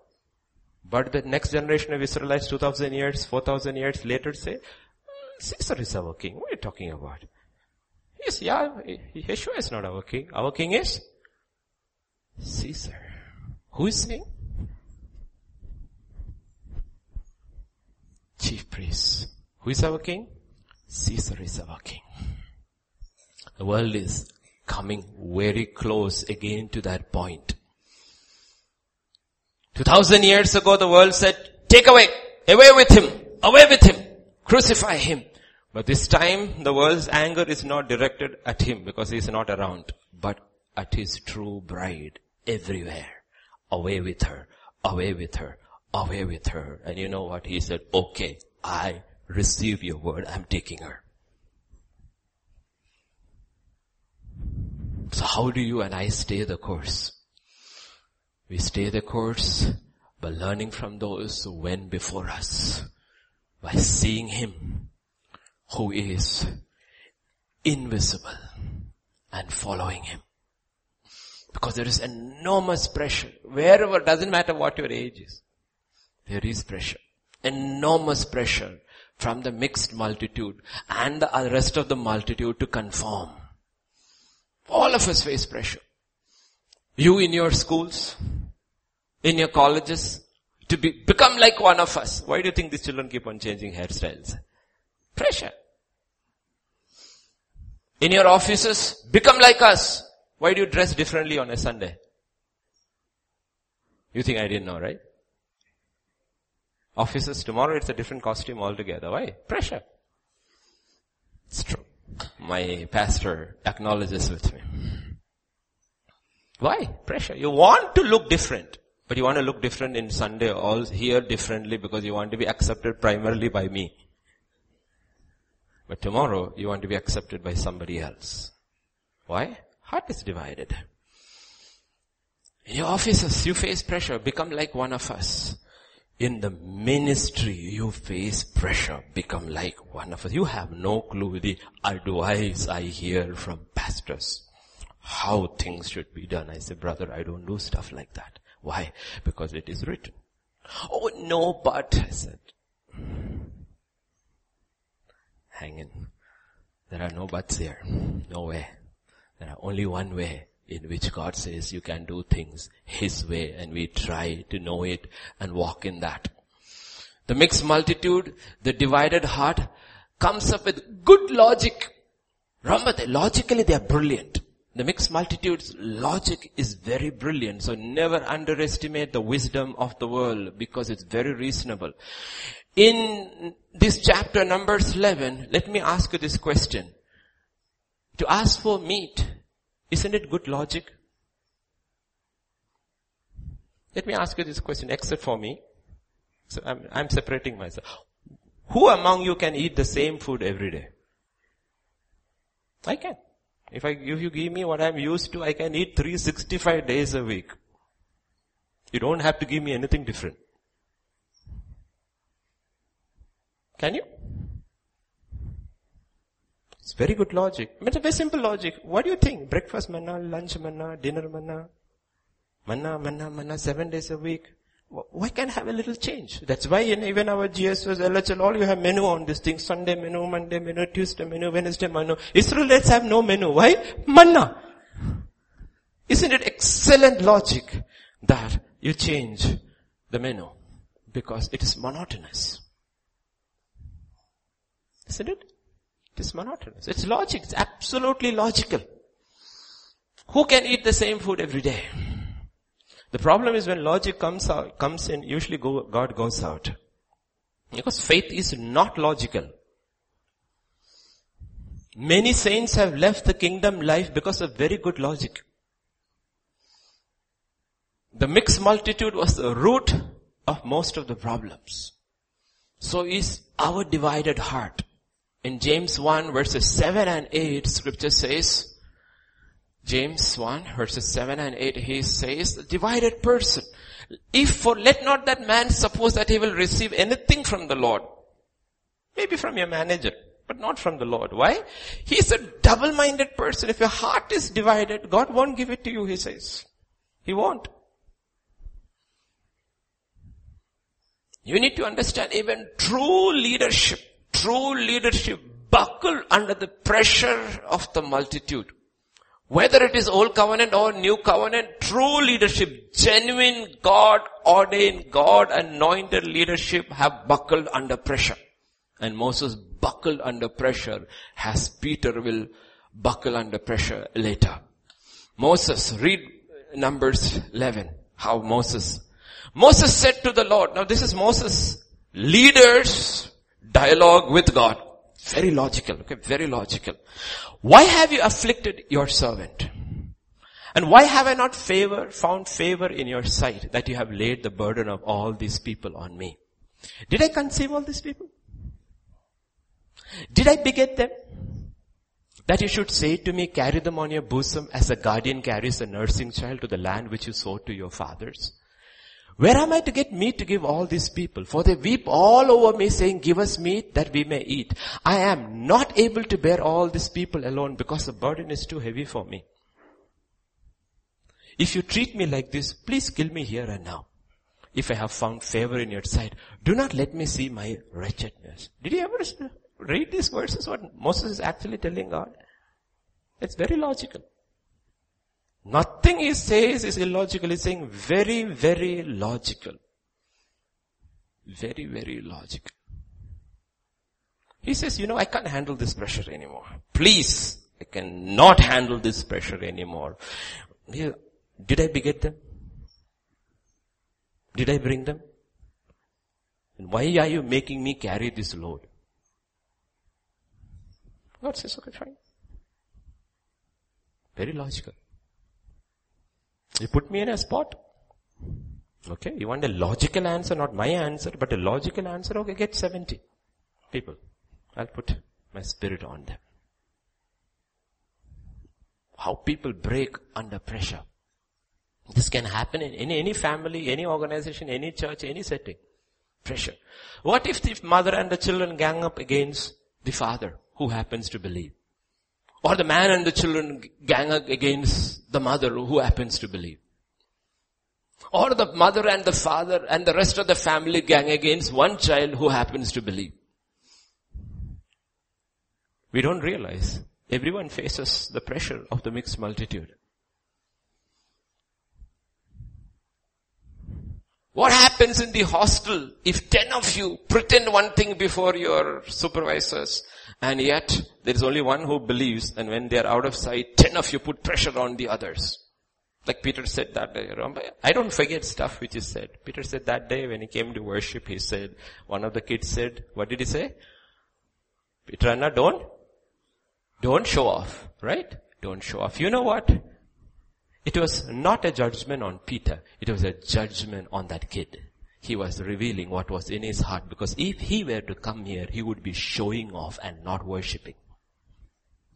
But the next generation of Israelites, 2000 years, 4000 years later say, Caesar is our king. What are you talking about? Yes, yeah, Yeshua is not our king. Our king is Caesar. Who is saying? Chief priest. Who is our king? Caesar is our king. The world is coming very close again to that point. 2000 years ago the world said, take away, away with him, away with him, crucify him. But this time the world's anger is not directed at him because he is not around, but at his true bride everywhere. Away with her, away with her, away with her. And you know what? He said, okay, I receive your word, I'm taking her. So how do you and I stay the course? We stay the course by learning from those who went before us, by seeing Him who is invisible and following Him. Because there is enormous pressure. Wherever, doesn't matter what your age is. There is pressure. Enormous pressure from the mixed multitude and the rest of the multitude to conform. All of us face pressure. You in your schools, in your colleges, to be, become like one of us. Why do you think these children keep on changing hairstyles? Pressure. In your offices, become like us. Why do you dress differently on a Sunday? You think I didn't know, right? Offices, tomorrow it's a different costume altogether. Why? Pressure. It's true my pastor acknowledges with me. Why? Pressure. You want to look different. But you want to look different in Sunday, all here differently because you want to be accepted primarily by me. But tomorrow you want to be accepted by somebody else. Why? Heart is divided. In your offices, you face pressure. Become like one of us. In the ministry, you face pressure, become like one of us. You have no clue the advice I hear from pastors. How things should be done. I say, brother, I don't do stuff like that. Why? Because it is written. Oh no, but, I said, hang in. There are no buts here. No way. There are only one way in which God says you can do things His way and we try to know it and walk in that. The mixed multitude, the divided heart comes up with good logic. Remember, they, logically they are brilliant. The mixed multitude's logic is very brilliant. So never underestimate the wisdom of the world because it's very reasonable. In this chapter, Numbers 11, let me ask you this question. To ask for meat isn't it good logic? Let me ask you this question, except for me. So I'm, I'm separating myself. Who among you can eat the same food every day? I can. If I, if you give me what I'm used to, I can eat 365 days a week. You don't have to give me anything different. Can you? It's very good logic. It's a very simple logic. What do you think? Breakfast manna, lunch manna, dinner manna, manna, manna, manna, seven days a week. Why can't have a little change? That's why in even our GSOs, LHL, all you have menu on this thing. Sunday menu, Monday menu, Tuesday menu, Wednesday menu. Israelites have no menu. Why? Manna. Isn't it excellent logic that you change the menu? Because it is monotonous. Isn't it? It is monotonous. It's logic. It's absolutely logical. Who can eat the same food every day? The problem is when logic comes out, comes in, usually go, God goes out. Because faith is not logical. Many saints have left the kingdom life because of very good logic. The mixed multitude was the root of most of the problems. So is our divided heart. In James 1 verses 7 and 8, scripture says, James 1 verses 7 and 8, he says, divided person. If for, let not that man suppose that he will receive anything from the Lord. Maybe from your manager, but not from the Lord. Why? He's a double-minded person. If your heart is divided, God won't give it to you, he says. He won't. You need to understand even true leadership, true leadership buckle under the pressure of the multitude. Whether it is old covenant or new covenant, true leadership, genuine God ordained, God anointed leadership have buckled under pressure. And Moses buckled under pressure as Peter will buckle under pressure later. Moses, read Numbers 11, how Moses Moses said to the Lord, now this is Moses' leader's dialogue with God. Very logical, okay, very logical. Why have you afflicted your servant? And why have I not favor, found favor in your sight that you have laid the burden of all these people on me? Did I conceive all these people? Did I beget them? That you should say to me, carry them on your bosom as a guardian carries a nursing child to the land which you sold to your fathers. Where am I to get meat to give all these people? For they weep all over me saying, give us meat that we may eat. I am not able to bear all these people alone because the burden is too heavy for me. If you treat me like this, please kill me here and now. If I have found favor in your sight, do not let me see my wretchedness. Did you ever read these verses? What Moses is actually telling God? It's very logical. Nothing he says is illogical. He's saying very, very logical. Very, very logical. He says, you know, I can't handle this pressure anymore. Please, I cannot handle this pressure anymore. Did I beget them? Did I bring them? And why are you making me carry this load? God says, okay, fine. Very logical. You put me in a spot. Okay, you want a logical answer, not my answer, but a logical answer, okay, get 70 people. I'll put my spirit on them. How people break under pressure. This can happen in any, any family, any organization, any church, any setting. Pressure. What if the mother and the children gang up against the father who happens to believe? Or the man and the children gang against the mother who happens to believe. Or the mother and the father and the rest of the family gang against one child who happens to believe. We don't realize everyone faces the pressure of the mixed multitude. What happens in the hostel if 10 of you pretend one thing before your supervisors and yet, there is only one who believes, and when they are out of sight, ten of you put pressure on the others. Like Peter said that day, remember? I don't forget stuff which is said. Peter said that day when he came to worship, he said, one of the kids said, what did he say? Peter, Anna, don't, don't show off, right? Don't show off. You know what? It was not a judgment on Peter. It was a judgment on that kid he was revealing what was in his heart because if he were to come here, he would be showing off and not worshipping.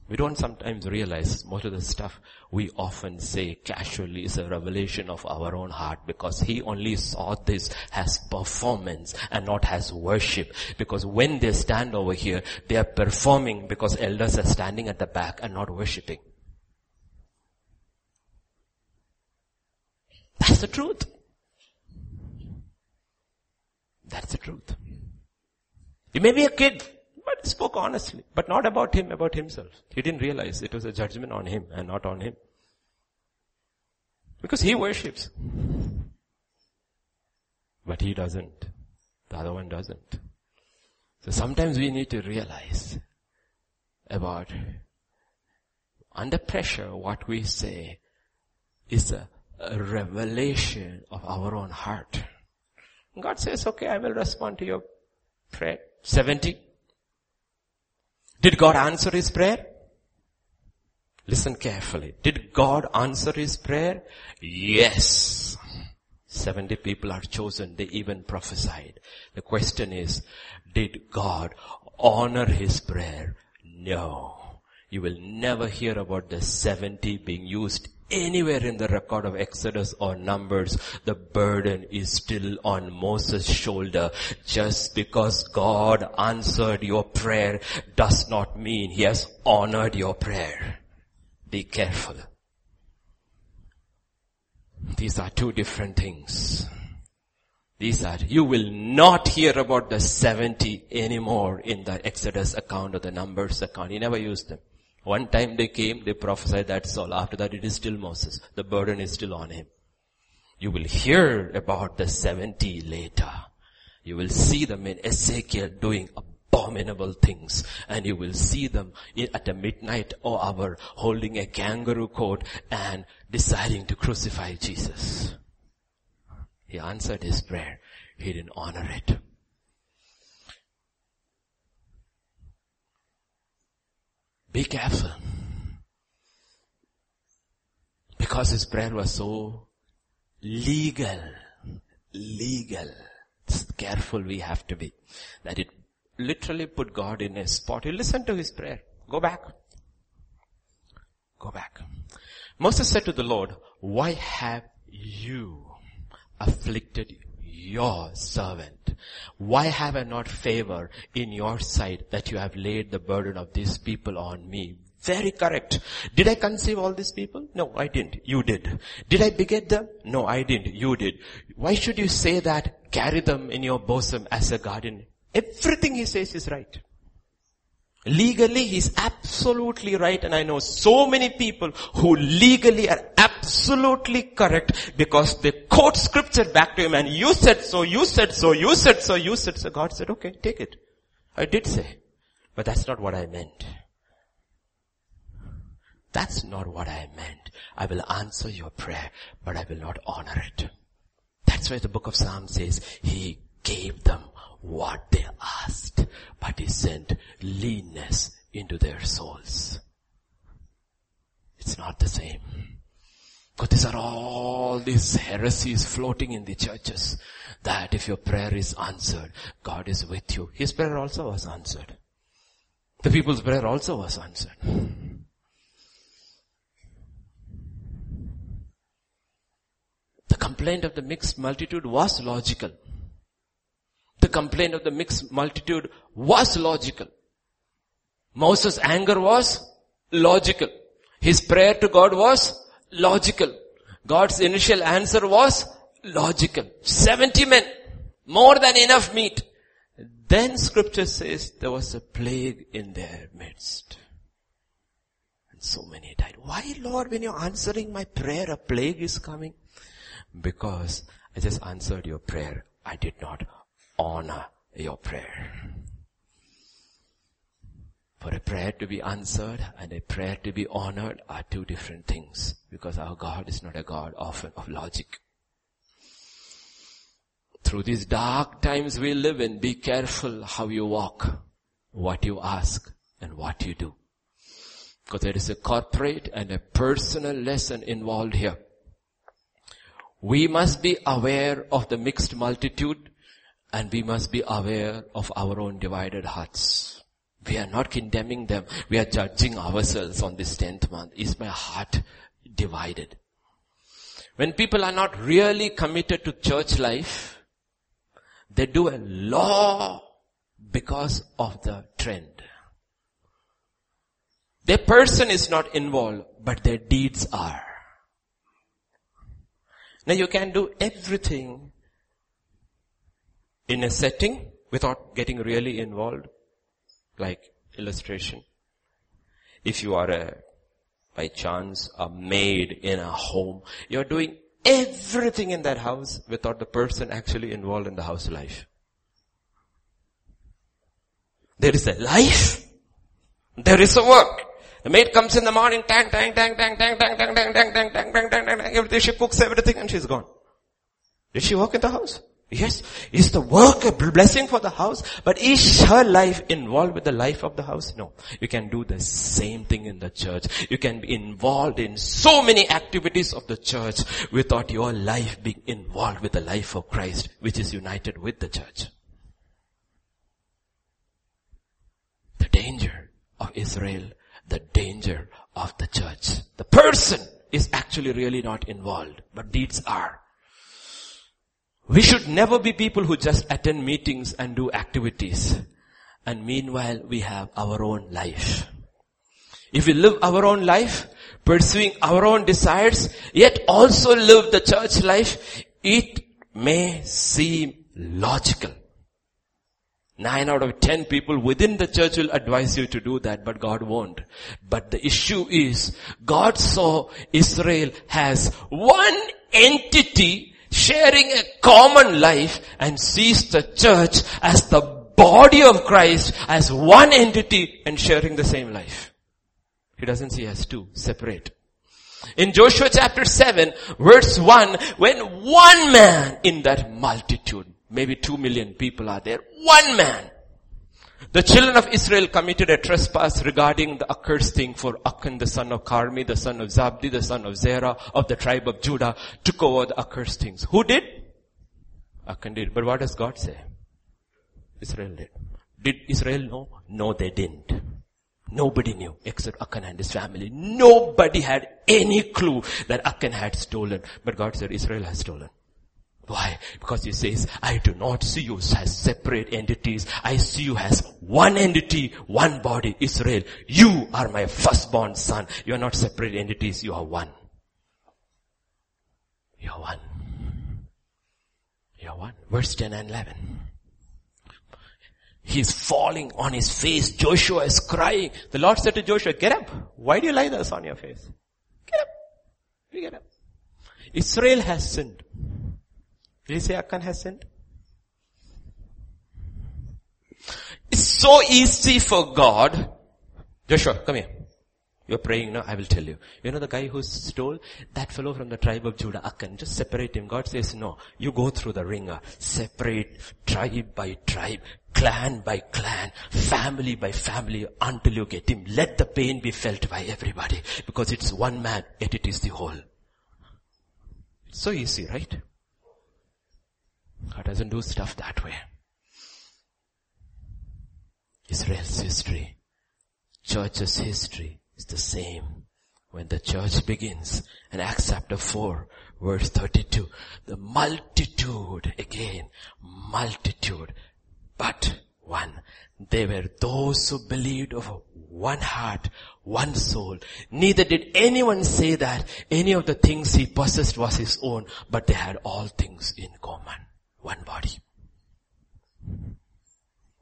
We don't sometimes realize most of the stuff we often say casually is a revelation of our own heart because he only saw this as performance and not as worship. Because when they stand over here, they are performing because elders are standing at the back and not worshipping. That's the truth. That's the truth. He may be a kid, but he spoke honestly, but not about him, about himself. He didn't realize it was a judgment on him and not on him. Because he worships. But he doesn't. The other one doesn't. So sometimes we need to realize about under pressure what we say is a, a revelation of our own heart. God says, okay, I will respond to your prayer. 70. Did God answer his prayer? Listen carefully. Did God answer his prayer? Yes. 70 people are chosen. They even prophesied. The question is, did God honor his prayer? No. You will never hear about the 70 being used anywhere in the record of Exodus or Numbers. The burden is still on Moses' shoulder. Just because God answered your prayer does not mean he has honored your prayer. Be careful. These are two different things. These are, you will not hear about the 70 anymore in the Exodus account or the Numbers account. He never used them. One time they came, they prophesied, that's all. After that it is still Moses. The burden is still on him. You will hear about the 70 later. You will see them in Ezekiel doing abominable things and you will see them at a midnight hour holding a kangaroo court and deciding to crucify Jesus. He answered his prayer. He didn't honor it. Be careful. Because his prayer was so legal. Legal. Careful we have to be. That it literally put God in a spot. He listened to his prayer. Go back. Go back. Moses said to the Lord, why have you afflicted your servant? Why have I not favor in your sight that you have laid the burden of these people on me? Very correct. Did I conceive all these people? No, I didn't. You did. Did I beget them? No, I didn't. You did. Why should you say that? Carry them in your bosom as a guardian. Everything he says is right. Legally, he's absolutely right and I know so many people who legally are absolutely correct because they quote scripture back to him and you said so, you said so, you said so, you said so. God said, okay, take it. I did say, but that's not what I meant. That's not what I meant. I will answer your prayer, but I will not honor it. That's why the book of Psalms says, He gave them what they asked, but he sent leanness into their souls. It's not the same. But these are all these heresies floating in the churches that if your prayer is answered, God is with you. His prayer also was answered. The people's prayer also was answered. The complaint of the mixed multitude was logical. The complaint of the mixed multitude was logical. Moses' anger was logical. His prayer to God was logical. God's initial answer was logical. 70 men, more than enough meat. Then scripture says there was a plague in their midst. And so many died. Why Lord, when you're answering my prayer, a plague is coming? Because I just answered your prayer. I did not honor your prayer. For a prayer to be answered and a prayer to be honored are two different things because our God is not a God of, of logic. Through these dark times we live in, be careful how you walk, what you ask and what you do. Because there is a corporate and a personal lesson involved here. We must be aware of the mixed multitude and we must be aware of our own divided hearts. We are not condemning them. We are judging ourselves on this 10th month. Is my heart divided? When people are not really committed to church life, they do a law because of the trend. Their person is not involved, but their deeds are. Now you can do everything in a setting without getting really involved, like illustration. If you are a, by chance, a maid in a home, you're doing everything in that house without the person actually involved in the house life. There is a life. There is a work. The maid comes in the morning, tang, tang, tang, tang, tang, tang, tang, tang, tang, tang, tang, tang, tang, tang, everything, she cooks everything and she's gone. Did she work in the house? Yes, is the work a blessing for the house? But is her life involved with the life of the house? No. You can do the same thing in the church. You can be involved in so many activities of the church without your life being involved with the life of Christ, which is united with the church. The danger of Israel, the danger of the church. The person is actually really not involved, but deeds are. We should never be people who just attend meetings and do activities. And meanwhile, we have our own life. If we live our own life, pursuing our own desires, yet also live the church life, it may seem logical. Nine out of ten people within the church will advise you to do that, but God won't. But the issue is, God saw Israel has one entity sharing a common life and sees the church as the body of Christ as one entity and sharing the same life. He doesn't see as two, separate. In Joshua chapter 7 verse 1, when one man in that multitude, maybe two million people are there, one man the children of Israel committed a trespass regarding the accursed thing for Achan the son of Carmi, the son of Zabdi, the son of Zerah of the tribe of Judah took over the accursed things. Who did? Achan did. But what does God say? Israel did. Did Israel know? No, they didn't. Nobody knew except Achan and his family. Nobody had any clue that Achan had stolen. But God said Israel has stolen. Why? Because he says, I do not see you as separate entities. I see you as one entity, one body, Israel. You are my firstborn son. You are not separate entities, you are one. You are one. You are one. Verse 10 and 11. He's falling on his face. Joshua is crying. The Lord said to Joshua, get up. Why do you lie thus on your face? Get up. Get up. Israel has sinned. Did he say Achan has sinned? It's so easy for God. Joshua, come here. You're praying now, I will tell you. You know the guy who stole? That fellow from the tribe of Judah, Achan. Just separate him. God says, no. You go through the ringer. Separate tribe by tribe, clan by clan, family by family until you get him. Let the pain be felt by everybody. Because it's one man, yet it is the whole. It's so easy, right? God doesn't do stuff that way. Israel's history, church's history is the same. When the church begins in Acts chapter 4 verse 32, the multitude again, multitude, but one. They were those who believed of one heart, one soul. Neither did anyone say that any of the things he possessed was his own, but they had all things in common. One body.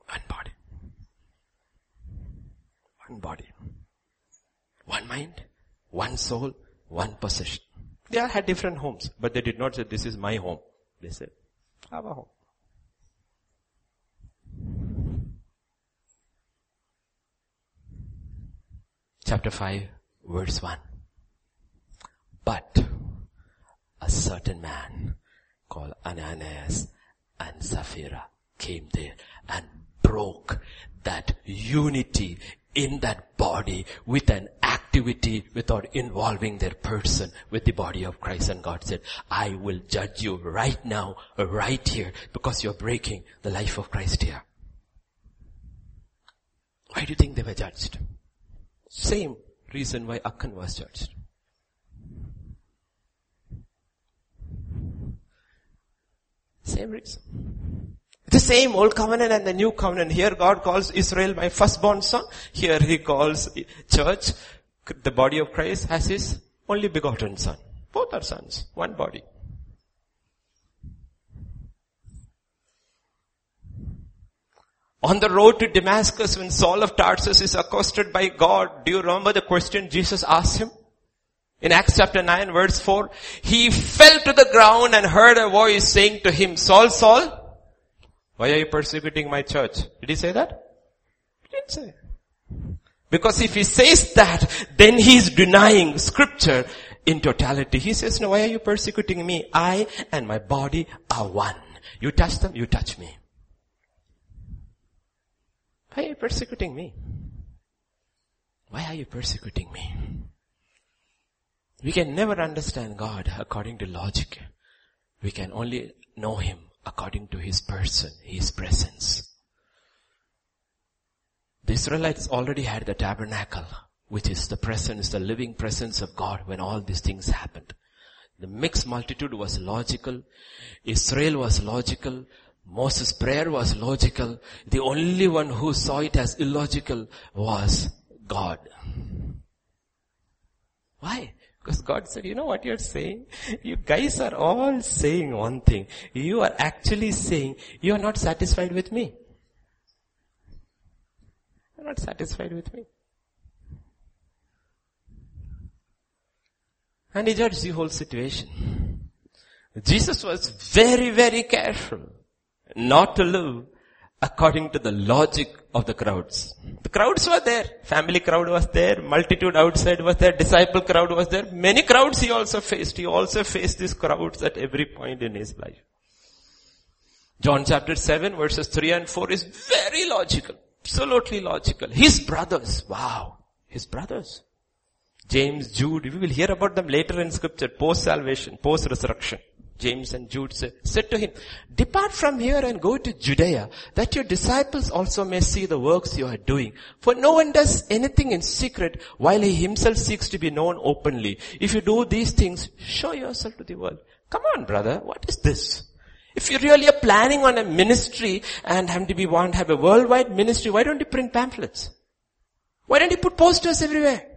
One body. One body. One mind, one soul, one possession. They all had different homes, but they did not say, this is my home. They said, have a home. Chapter 5, verse 1. But a certain man called Ananias and Sapphira came there and broke that unity in that body with an activity without involving their person with the body of Christ. And God said, I will judge you right now, right here, because you're breaking the life of Christ here. Why do you think they were judged? Same reason why Achan was judged. Same reason. The same old covenant and the new covenant. Here God calls Israel my firstborn son. Here he calls church, the body of Christ, as his only begotten son. Both are sons, one body. On the road to Damascus when Saul of Tarsus is accosted by God, do you remember the question Jesus asked him? In Acts chapter 9 verse 4, he fell to the ground and heard a voice saying to him, Saul, Saul, why are you persecuting my church? Did he say that? He didn't say. Because if he says that, then he's denying scripture in totality. He says, no, why are you persecuting me? I and my body are one. You touch them, you touch me. Why are you persecuting me? Why are you persecuting me? We can never understand God according to logic. We can only know Him according to His person, His presence. The Israelites already had the tabernacle, which is the presence, the living presence of God when all these things happened. The mixed multitude was logical. Israel was logical. Moses' prayer was logical. The only one who saw it as illogical was God. Why? Because God said, you know what you're saying? You guys are all saying one thing. You are actually saying you are not satisfied with me. You're not satisfied with me. And he judged the whole situation. Jesus was very, very careful not to live according to the logic of the crowds. The crowds were there. Family crowd was there. Multitude outside was there. Disciple crowd was there. Many crowds he also faced. He also faced these crowds at every point in his life. John chapter 7 verses 3 and 4 is very logical. Absolutely logical. His brothers. Wow. His brothers. James, Jude, we will hear about them later in scripture, post-salvation, post-resurrection. James and Jude said, to him, depart from here and go to Judea, that your disciples also may see the works you are doing. For no one does anything in secret while he himself seeks to be known openly. If you do these things, show yourself to the world. Come on brother, what is this? If you really are planning on a ministry and have to be want have a worldwide ministry, why don't you print pamphlets? Why don't you put posters everywhere?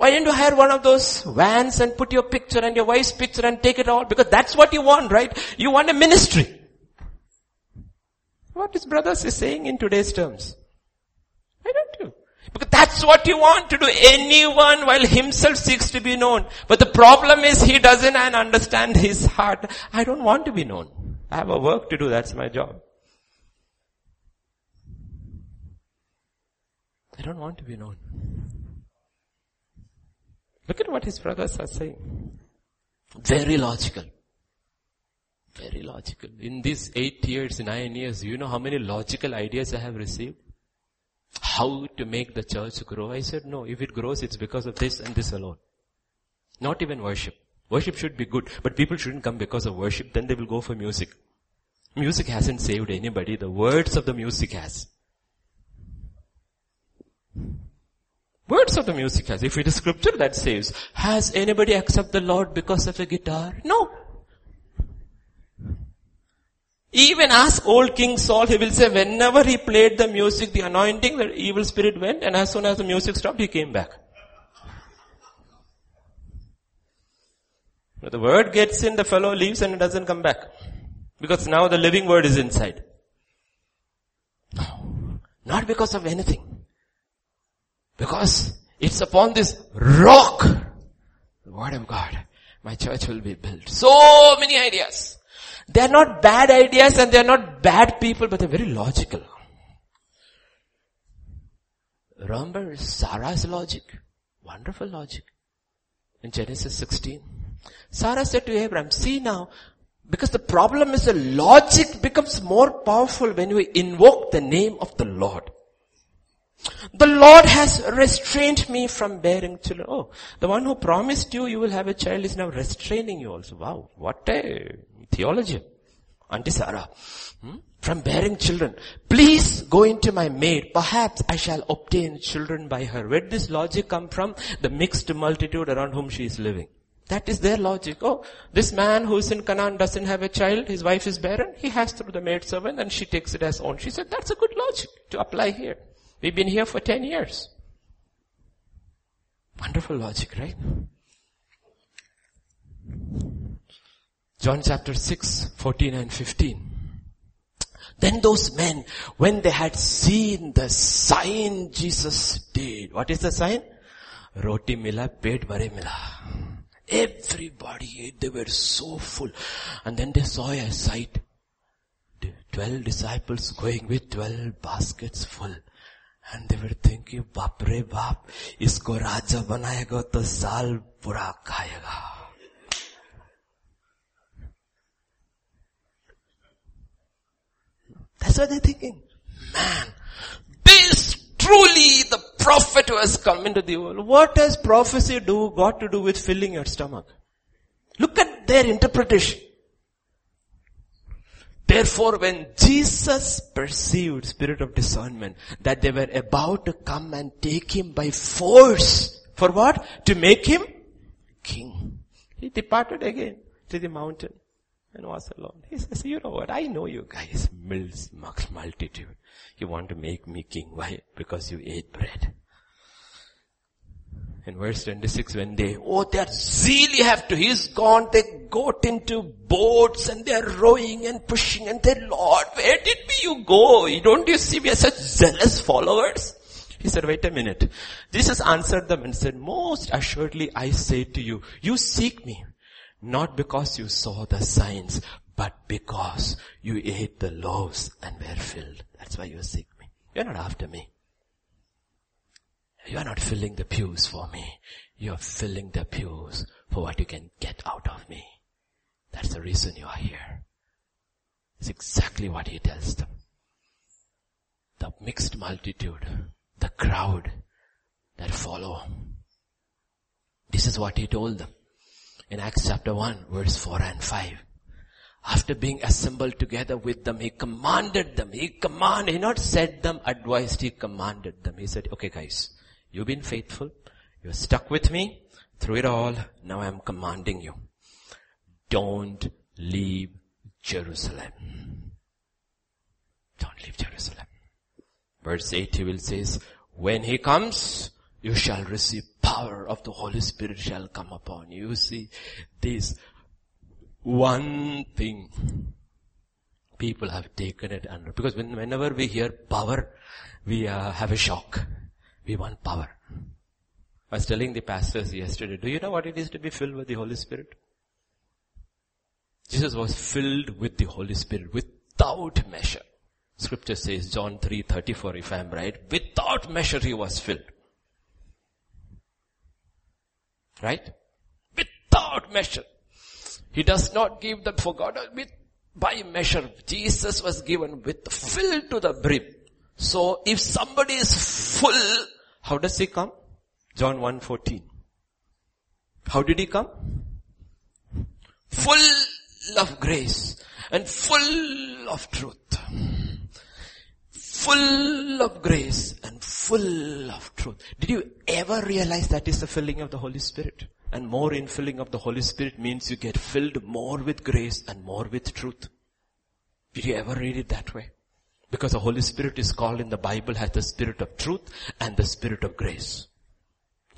Why didn't you hire one of those vans and put your picture and your wife's picture and take it all? Because that's what you want, right? You want a ministry. What his brothers is saying in today's terms. Why don't you? Because that's what you want to do. Anyone while himself seeks to be known. But the problem is he doesn't understand his heart. I don't want to be known. I have a work to do. That's my job. I don't want to be known. Look at what his brothers are saying. Very logical. Very logical. In these eight years, nine years, you know how many logical ideas I have received? How to make the church grow? I said, no, if it grows, it's because of this and this alone. Not even worship. Worship should be good, but people shouldn't come because of worship, then they will go for music. Music hasn't saved anybody, the words of the music has. Words of the music has. If it is scripture that saves, has anybody accepted the Lord because of a guitar? No. Even ask old King Saul, he will say whenever he played the music, the anointing, the evil spirit went and as soon as the music stopped, he came back. But the word gets in, the fellow leaves and it doesn't come back. Because now the living word is inside. No. Not because of anything. Because it's upon this rock, the word of God, my church will be built. So many ideas. They're not bad ideas and they're not bad people, but they're very logical. Remember Sarah's logic? Wonderful logic. In Genesis 16. Sarah said to Abraham, see now, because the problem is the logic becomes more powerful when we invoke the name of the Lord. The Lord has restrained me from bearing children. Oh, the one who promised you you will have a child is now restraining you also. Wow, what a theology. Auntie Sarah. Hmm? From bearing children. Please go into my maid. Perhaps I shall obtain children by her. Where did this logic come from? The mixed multitude around whom she is living. That is their logic. Oh, this man who is in Canaan doesn't have a child, his wife is barren, he has through the maid servant and she takes it as own. She said, that's a good logic to apply here. We've been here for 10 years. Wonderful logic, right? John chapter 6, 14 and 15. Then those men, when they had seen the sign Jesus did, what is the sign? Roti mila, pet bhare mila. Everybody ate, they were so full. And then they saw a sight. Twelve disciples going with twelve baskets full. And they were thinking बाप रे बाप इसको राजा बनाएगा तो साल पूरा खाएगा That's what they're thinking. Man, this truly the prophet who has come into the world. What does prophecy do, got to do with filling your stomach? Look at their interpretation. Therefore when Jesus perceived spirit of discernment that they were about to come and take him by force, for what? To make him king. He departed again to the mountain and was alone. He says, you know what, I know you guys, multitude. You want to make me king. Why? Because you ate bread. In verse 26, when they, oh, they are have to, he's gone, they got into boats and they're rowing and pushing and they, Lord, where did we you go? Don't you see we are such zealous followers? He said, wait a minute. Jesus answered them and said, most assuredly I say to you, you seek me, not because you saw the signs, but because you ate the loaves and were filled. That's why you seek me. You're not after me. You are not filling the pews for me. You are filling the pews for what you can get out of me. That's the reason you are here. It's exactly what he tells them. The mixed multitude, the crowd that follow. This is what he told them in Acts chapter 1 verse 4 and 5. After being assembled together with them, he commanded them. He commanded, he not said them, advised, he commanded them. He said, okay guys, You've been faithful. You're stuck with me through it all. Now I'm commanding you. Don't leave Jerusalem. Don't leave Jerusalem. Verse 8 he will says, when he comes, you shall receive power of the Holy Spirit shall come upon you. You see, this one thing people have taken it under because when, whenever we hear power, we uh, have a shock. We want power. I was telling the pastors yesterday, do you know what it is to be filled with the Holy Spirit? Jesus was filled with the Holy Spirit without measure. Scripture says, John 3.34 if I am right, without measure he was filled. Right? Without measure. He does not give them for God with, by measure. Jesus was given with filled to the brim. So if somebody is full, how does he come? John 1.14. How did he come? Full of grace and full of truth. Full of grace and full of truth. Did you ever realize that is the filling of the Holy Spirit? And more in filling of the Holy Spirit means you get filled more with grace and more with truth. Did you ever read it that way? Because the Holy Spirit is called in the Bible as the Spirit of truth and the Spirit of grace.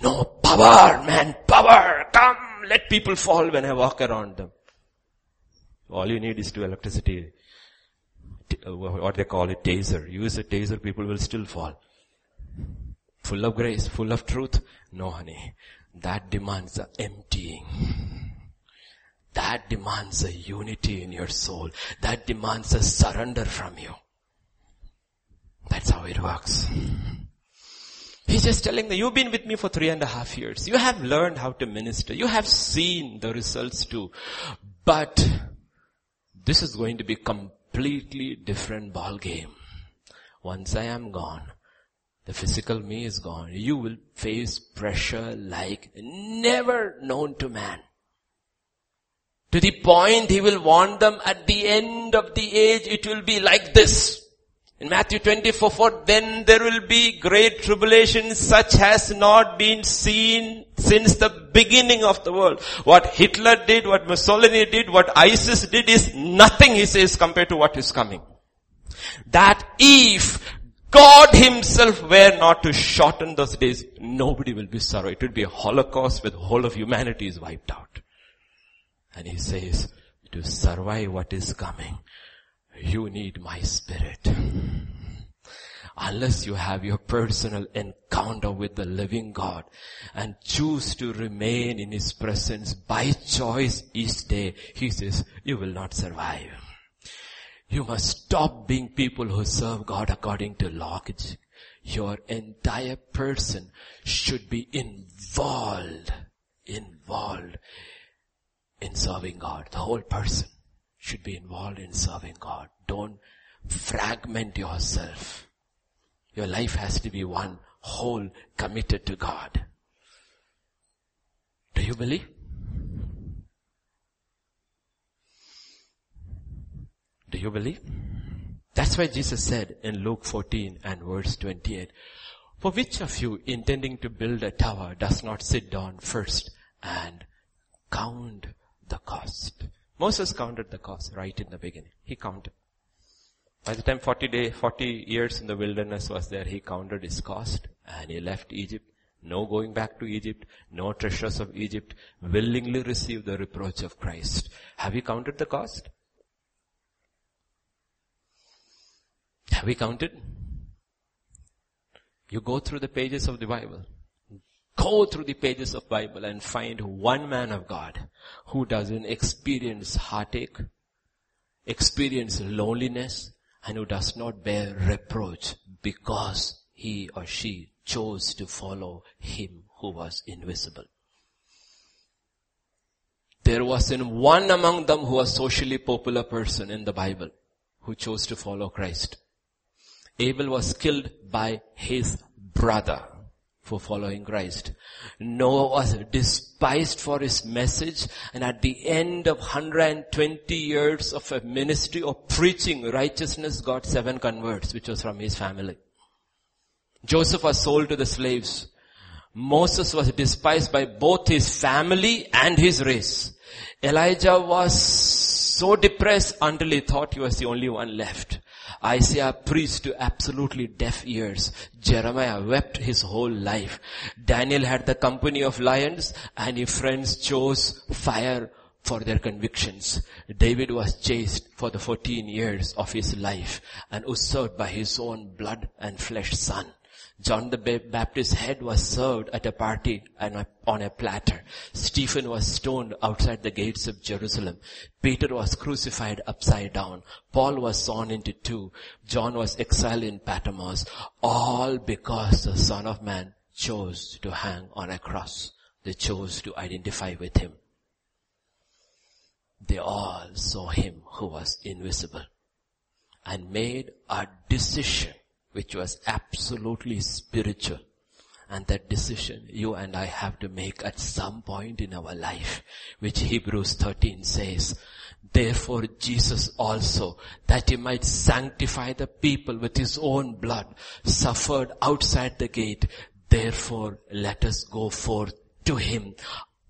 No power, man, power, come, let people fall when I walk around them. All you need is to electricity, uh, what they call it, taser. Use a taser, people will still fall. Full of grace, full of truth. No honey, that demands a emptying. That demands a unity in your soul. That demands a surrender from you. That's how it works. He's just telling them, you've been with me for three and a half years. You have learned how to minister. You have seen the results too. But this is going to be completely different ball game. Once I am gone, the physical me is gone. You will face pressure like never known to man. To the point he will warn them at the end of the age it will be like this. In Matthew 24, 4, then there will be great tribulation such has not been seen since the beginning of the world. What Hitler did, what Mussolini did, what ISIS did is nothing, he says, compared to what is coming. That if God himself were not to shorten those days, nobody will be sorry. It would be a holocaust where the whole of humanity is wiped out. And he says, to survive what is coming, you need my spirit. Unless you have your personal encounter with the living God and choose to remain in His presence by choice each day, He says, you will not survive. You must stop being people who serve God according to logic. Your entire person should be involved, involved in serving God. The whole person should be involved in serving God. Don't fragment yourself. Your life has to be one whole committed to God. Do you believe? Do you believe? That's why Jesus said in Luke 14 and verse 28, for which of you intending to build a tower does not sit down first and count the cost? Moses counted the cost right in the beginning. He counted. By the time 40 day, 40 years in the wilderness was there, he counted his cost and he left Egypt. No going back to Egypt, no treasures of Egypt, willingly received the reproach of Christ. Have you counted the cost? Have we counted? You go through the pages of the Bible. Go through the pages of Bible and find one man of God who doesn't experience heartache, experience loneliness, and who does not bear reproach because he or she chose to follow him who was invisible. There wasn't one among them who was socially popular person in the Bible who chose to follow Christ. Abel was killed by his brother for following Christ. Noah was despised for his message and at the end of 120 years of a ministry of preaching righteousness got seven converts which was from his family. Joseph was sold to the slaves. Moses was despised by both his family and his race. Elijah was so depressed until he thought he was the only one left. Isaiah preached to absolutely deaf ears. Jeremiah wept his whole life. Daniel had the company of lions and his friends chose fire for their convictions. David was chased for the 14 years of his life and usurped by his own blood and flesh son. John the Baptist's head was served at a party and on a platter. Stephen was stoned outside the gates of Jerusalem. Peter was crucified upside down. Paul was sawn into two. John was exiled in Patmos. All because the Son of Man chose to hang on a cross. They chose to identify with him. They all saw him who was invisible and made a decision which was absolutely spiritual. And that decision you and I have to make at some point in our life, which Hebrews 13 says, Therefore Jesus also, that he might sanctify the people with his own blood, suffered outside the gate. Therefore let us go forth to him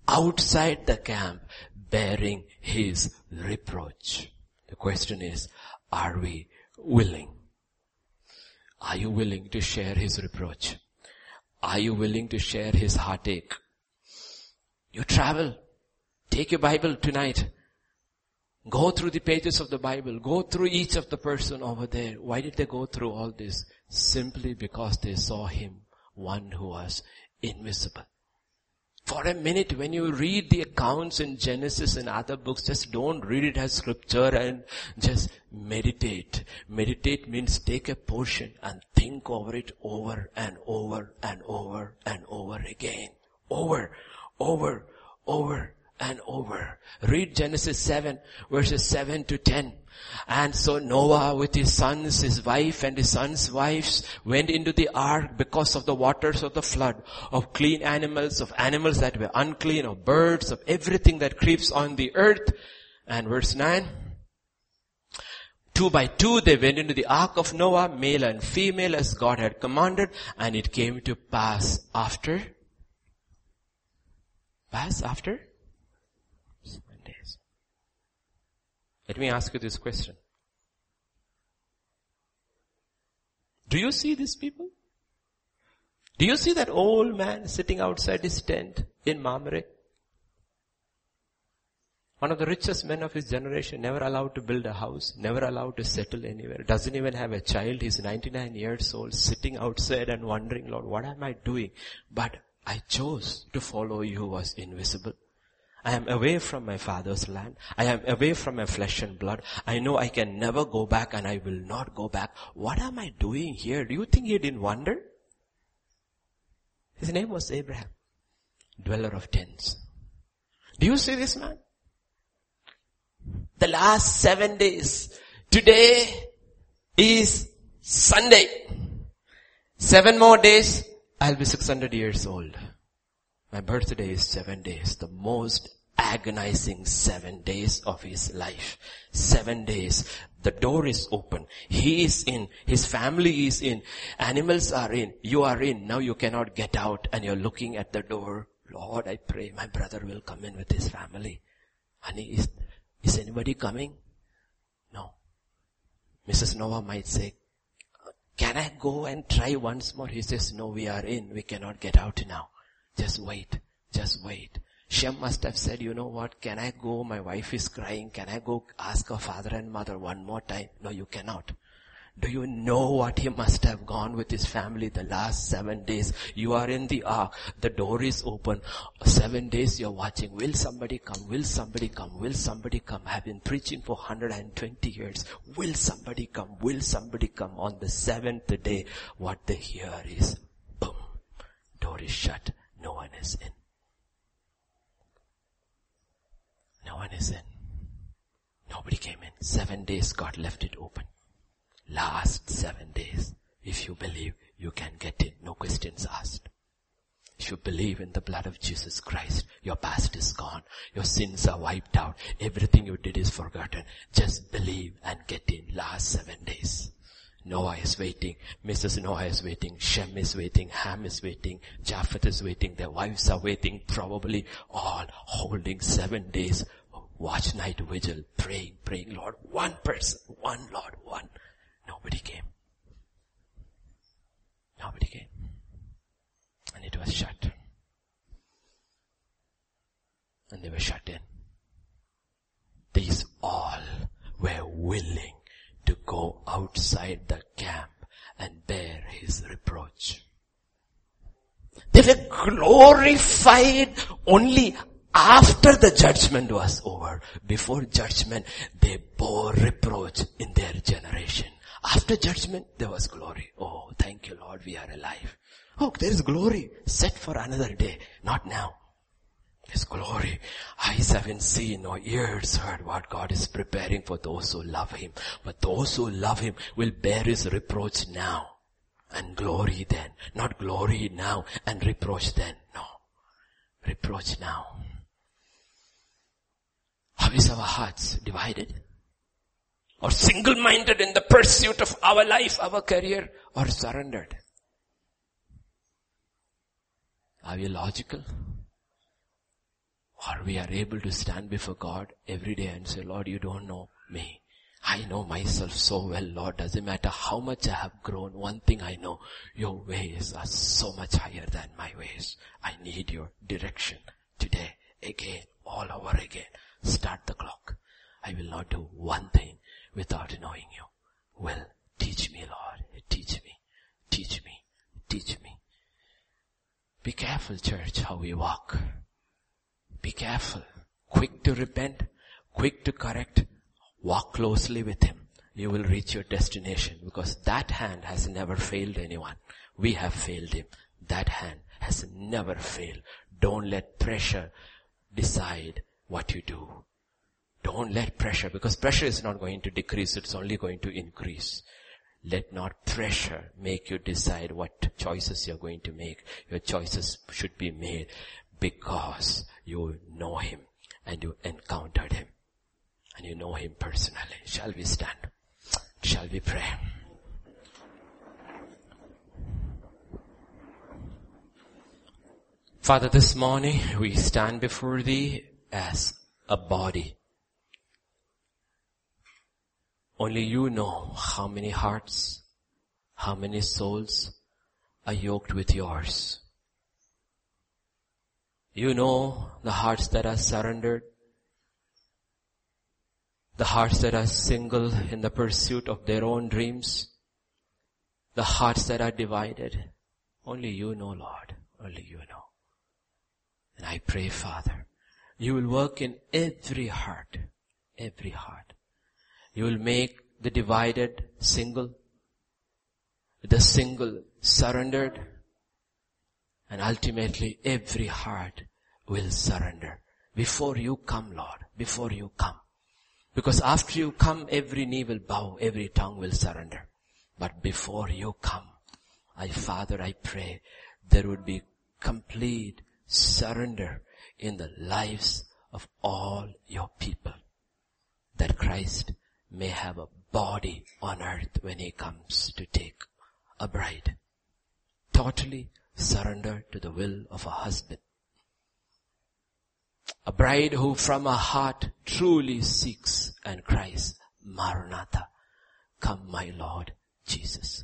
outside the camp, bearing his reproach. The question is, are we willing are you willing to share his reproach? Are you willing to share his heartache? You travel. Take your Bible tonight. Go through the pages of the Bible. Go through each of the person over there. Why did they go through all this? Simply because they saw him, one who was invisible. For a minute, when you read the accounts in Genesis and other books, just don't read it as scripture and just meditate. Meditate means take a portion and think over it over and over and over and over again. Over, over, over and over. Read Genesis 7 verses 7 to 10. And so Noah with his sons, his wife and his sons' wives went into the ark because of the waters of the flood, of clean animals, of animals that were unclean, of birds, of everything that creeps on the earth. And verse 9, Two by two they went into the ark of Noah, male and female as God had commanded, and it came to pass after, pass after Let me ask you this question. Do you see these people? Do you see that old man sitting outside his tent in Mamre? One of the richest men of his generation, never allowed to build a house, never allowed to settle anywhere, doesn't even have a child, he's 99 years old, sitting outside and wondering, Lord, what am I doing? But I chose to follow you who was invisible. I am away from my father's land. I am away from my flesh and blood. I know I can never go back and I will not go back. What am I doing here? Do you think he didn't wonder? His name was Abraham, dweller of tents. Do you see this man? The last seven days, today is Sunday. Seven more days, I'll be 600 years old. My birthday is seven days, the most agonizing seven days of his life. Seven days. The door is open. He is in. His family is in. Animals are in. You are in. Now you cannot get out and you're looking at the door. Lord, I pray my brother will come in with his family. Honey, is, is anybody coming? No. Mrs. Noah might say, uh, can I go and try once more? He says, no, we are in. We cannot get out now. Just wait. Just wait. Shem must have said, you know what, can I go? My wife is crying. Can I go ask her father and mother one more time? No, you cannot. Do you know what he must have gone with his family the last seven days? You are in the ark. The door is open. Seven days you're watching. Will somebody come? Will somebody come? Will somebody come? I've been preaching for 120 years. Will somebody come? Will somebody come? On the seventh day, what they hear is, boom, door is shut. No one is in. No one is in. Nobody came in. Seven days God left it open. Last seven days. If you believe, you can get in. No questions asked. If you believe in the blood of Jesus Christ, your past is gone. Your sins are wiped out. Everything you did is forgotten. Just believe and get in last seven days. Noah is waiting. Mrs. Noah is waiting. Shem is waiting. Ham is waiting. Japheth is waiting. Their wives are waiting. Probably all holding seven days watch night vigil, praying, praying, Lord, one person, one Lord, one. Nobody came. Nobody came. And it was shut. And they were shut in. These all were willing to go outside the camp and bear his reproach. They were glorified only after the judgment was over. Before judgment, they bore reproach in their generation. After judgment, there was glory. Oh, thank you Lord, we are alive. Oh, there is glory set for another day, not now. His glory. Eyes haven't seen or ears heard what God is preparing for those who love Him. But those who love Him will bear His reproach now. And glory then. Not glory now and reproach then. No. Reproach now. How is our hearts divided? Or single-minded in the pursuit of our life, our career, or surrendered? Are we logical? Or we are able to stand before God every day and say, Lord, you don't know me. I know myself so well, Lord. Doesn't matter how much I have grown. One thing I know, your ways are so much higher than my ways. I need your direction today, again, all over again. Start the clock. I will not do one thing without knowing you. Well, teach me, Lord. Teach me. Teach me. Teach me. Be careful, church, how we walk. Be careful. Quick to repent, quick to correct, walk closely with Him. You will reach your destination because that hand has never failed anyone. We have failed Him. That hand has never failed. Don't let pressure decide what you do. Don't let pressure, because pressure is not going to decrease, it's only going to increase. Let not pressure make you decide what choices you're going to make. Your choices should be made because you know Him and you encountered Him and you know Him personally. Shall we stand? Shall we pray? Father, this morning we stand before Thee as a body. Only you know how many hearts, how many souls are yoked with yours. You know the hearts that are surrendered, the hearts that are single in the pursuit of their own dreams, the hearts that are divided. Only you know, Lord. Only you know. And I pray, Father, you will work in every heart, every heart. You will make the divided single, the single surrendered, and ultimately every heart will surrender. Before you come, Lord, before you come, Because after you come, every knee will bow, every tongue will surrender. But before you come, I, Father, I pray there would be complete surrender in the lives of all your people. That Christ may have a body on earth when he comes to take a bride. Totally surrender to the will of a husband. A bride who from her heart truly seeks and cries, Maranatha, come my Lord Jesus.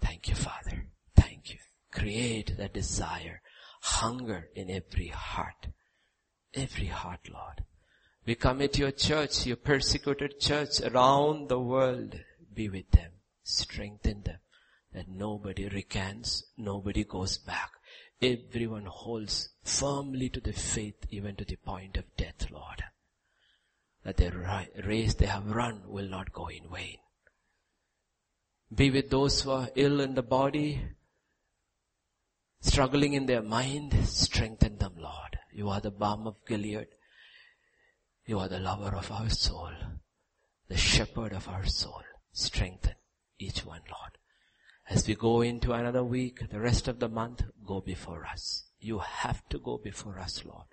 Thank you, Father. Thank you. Create that desire, hunger in every heart. Every heart, Lord. We commit your church, your persecuted church around the world. Be with them. Strengthen them. That nobody recants, nobody goes back. Everyone holds firmly to the faith even to the point of death, Lord. That the race they have run will not go in vain. Be with those who are ill in the body, struggling in their mind, strengthen them, Lord. You are the balm of Gilead. You are the lover of our soul, the shepherd of our soul. Strengthen each one, Lord. As we go into another week, the rest of the month, go before us. You have to go before us, Lord,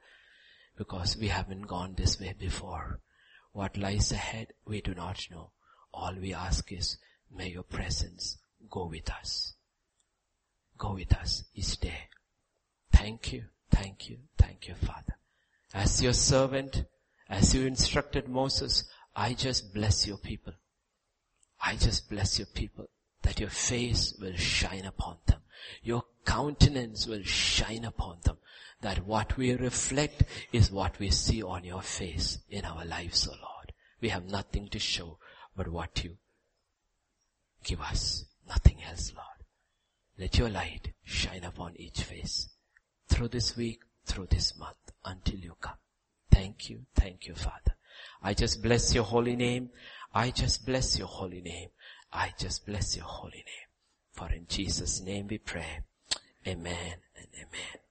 because we haven't gone this way before. What lies ahead, we do not know. All we ask is May your presence go with us. Go with us each day. Thank you, thank you, thank you, Father. As your servant, as you instructed Moses, I just bless your people. I just bless your people that your face will shine upon them. Your countenance will shine upon them. That what we reflect is what we see on your face in our lives, O oh Lord. We have nothing to show but what you Give us nothing else, Lord. Let your light shine upon each face through this week, through this month, until you come. Thank you, thank you, Father. I just bless your holy name. I just bless your holy name. I just bless your holy name. For in Jesus' name we pray. Amen and amen.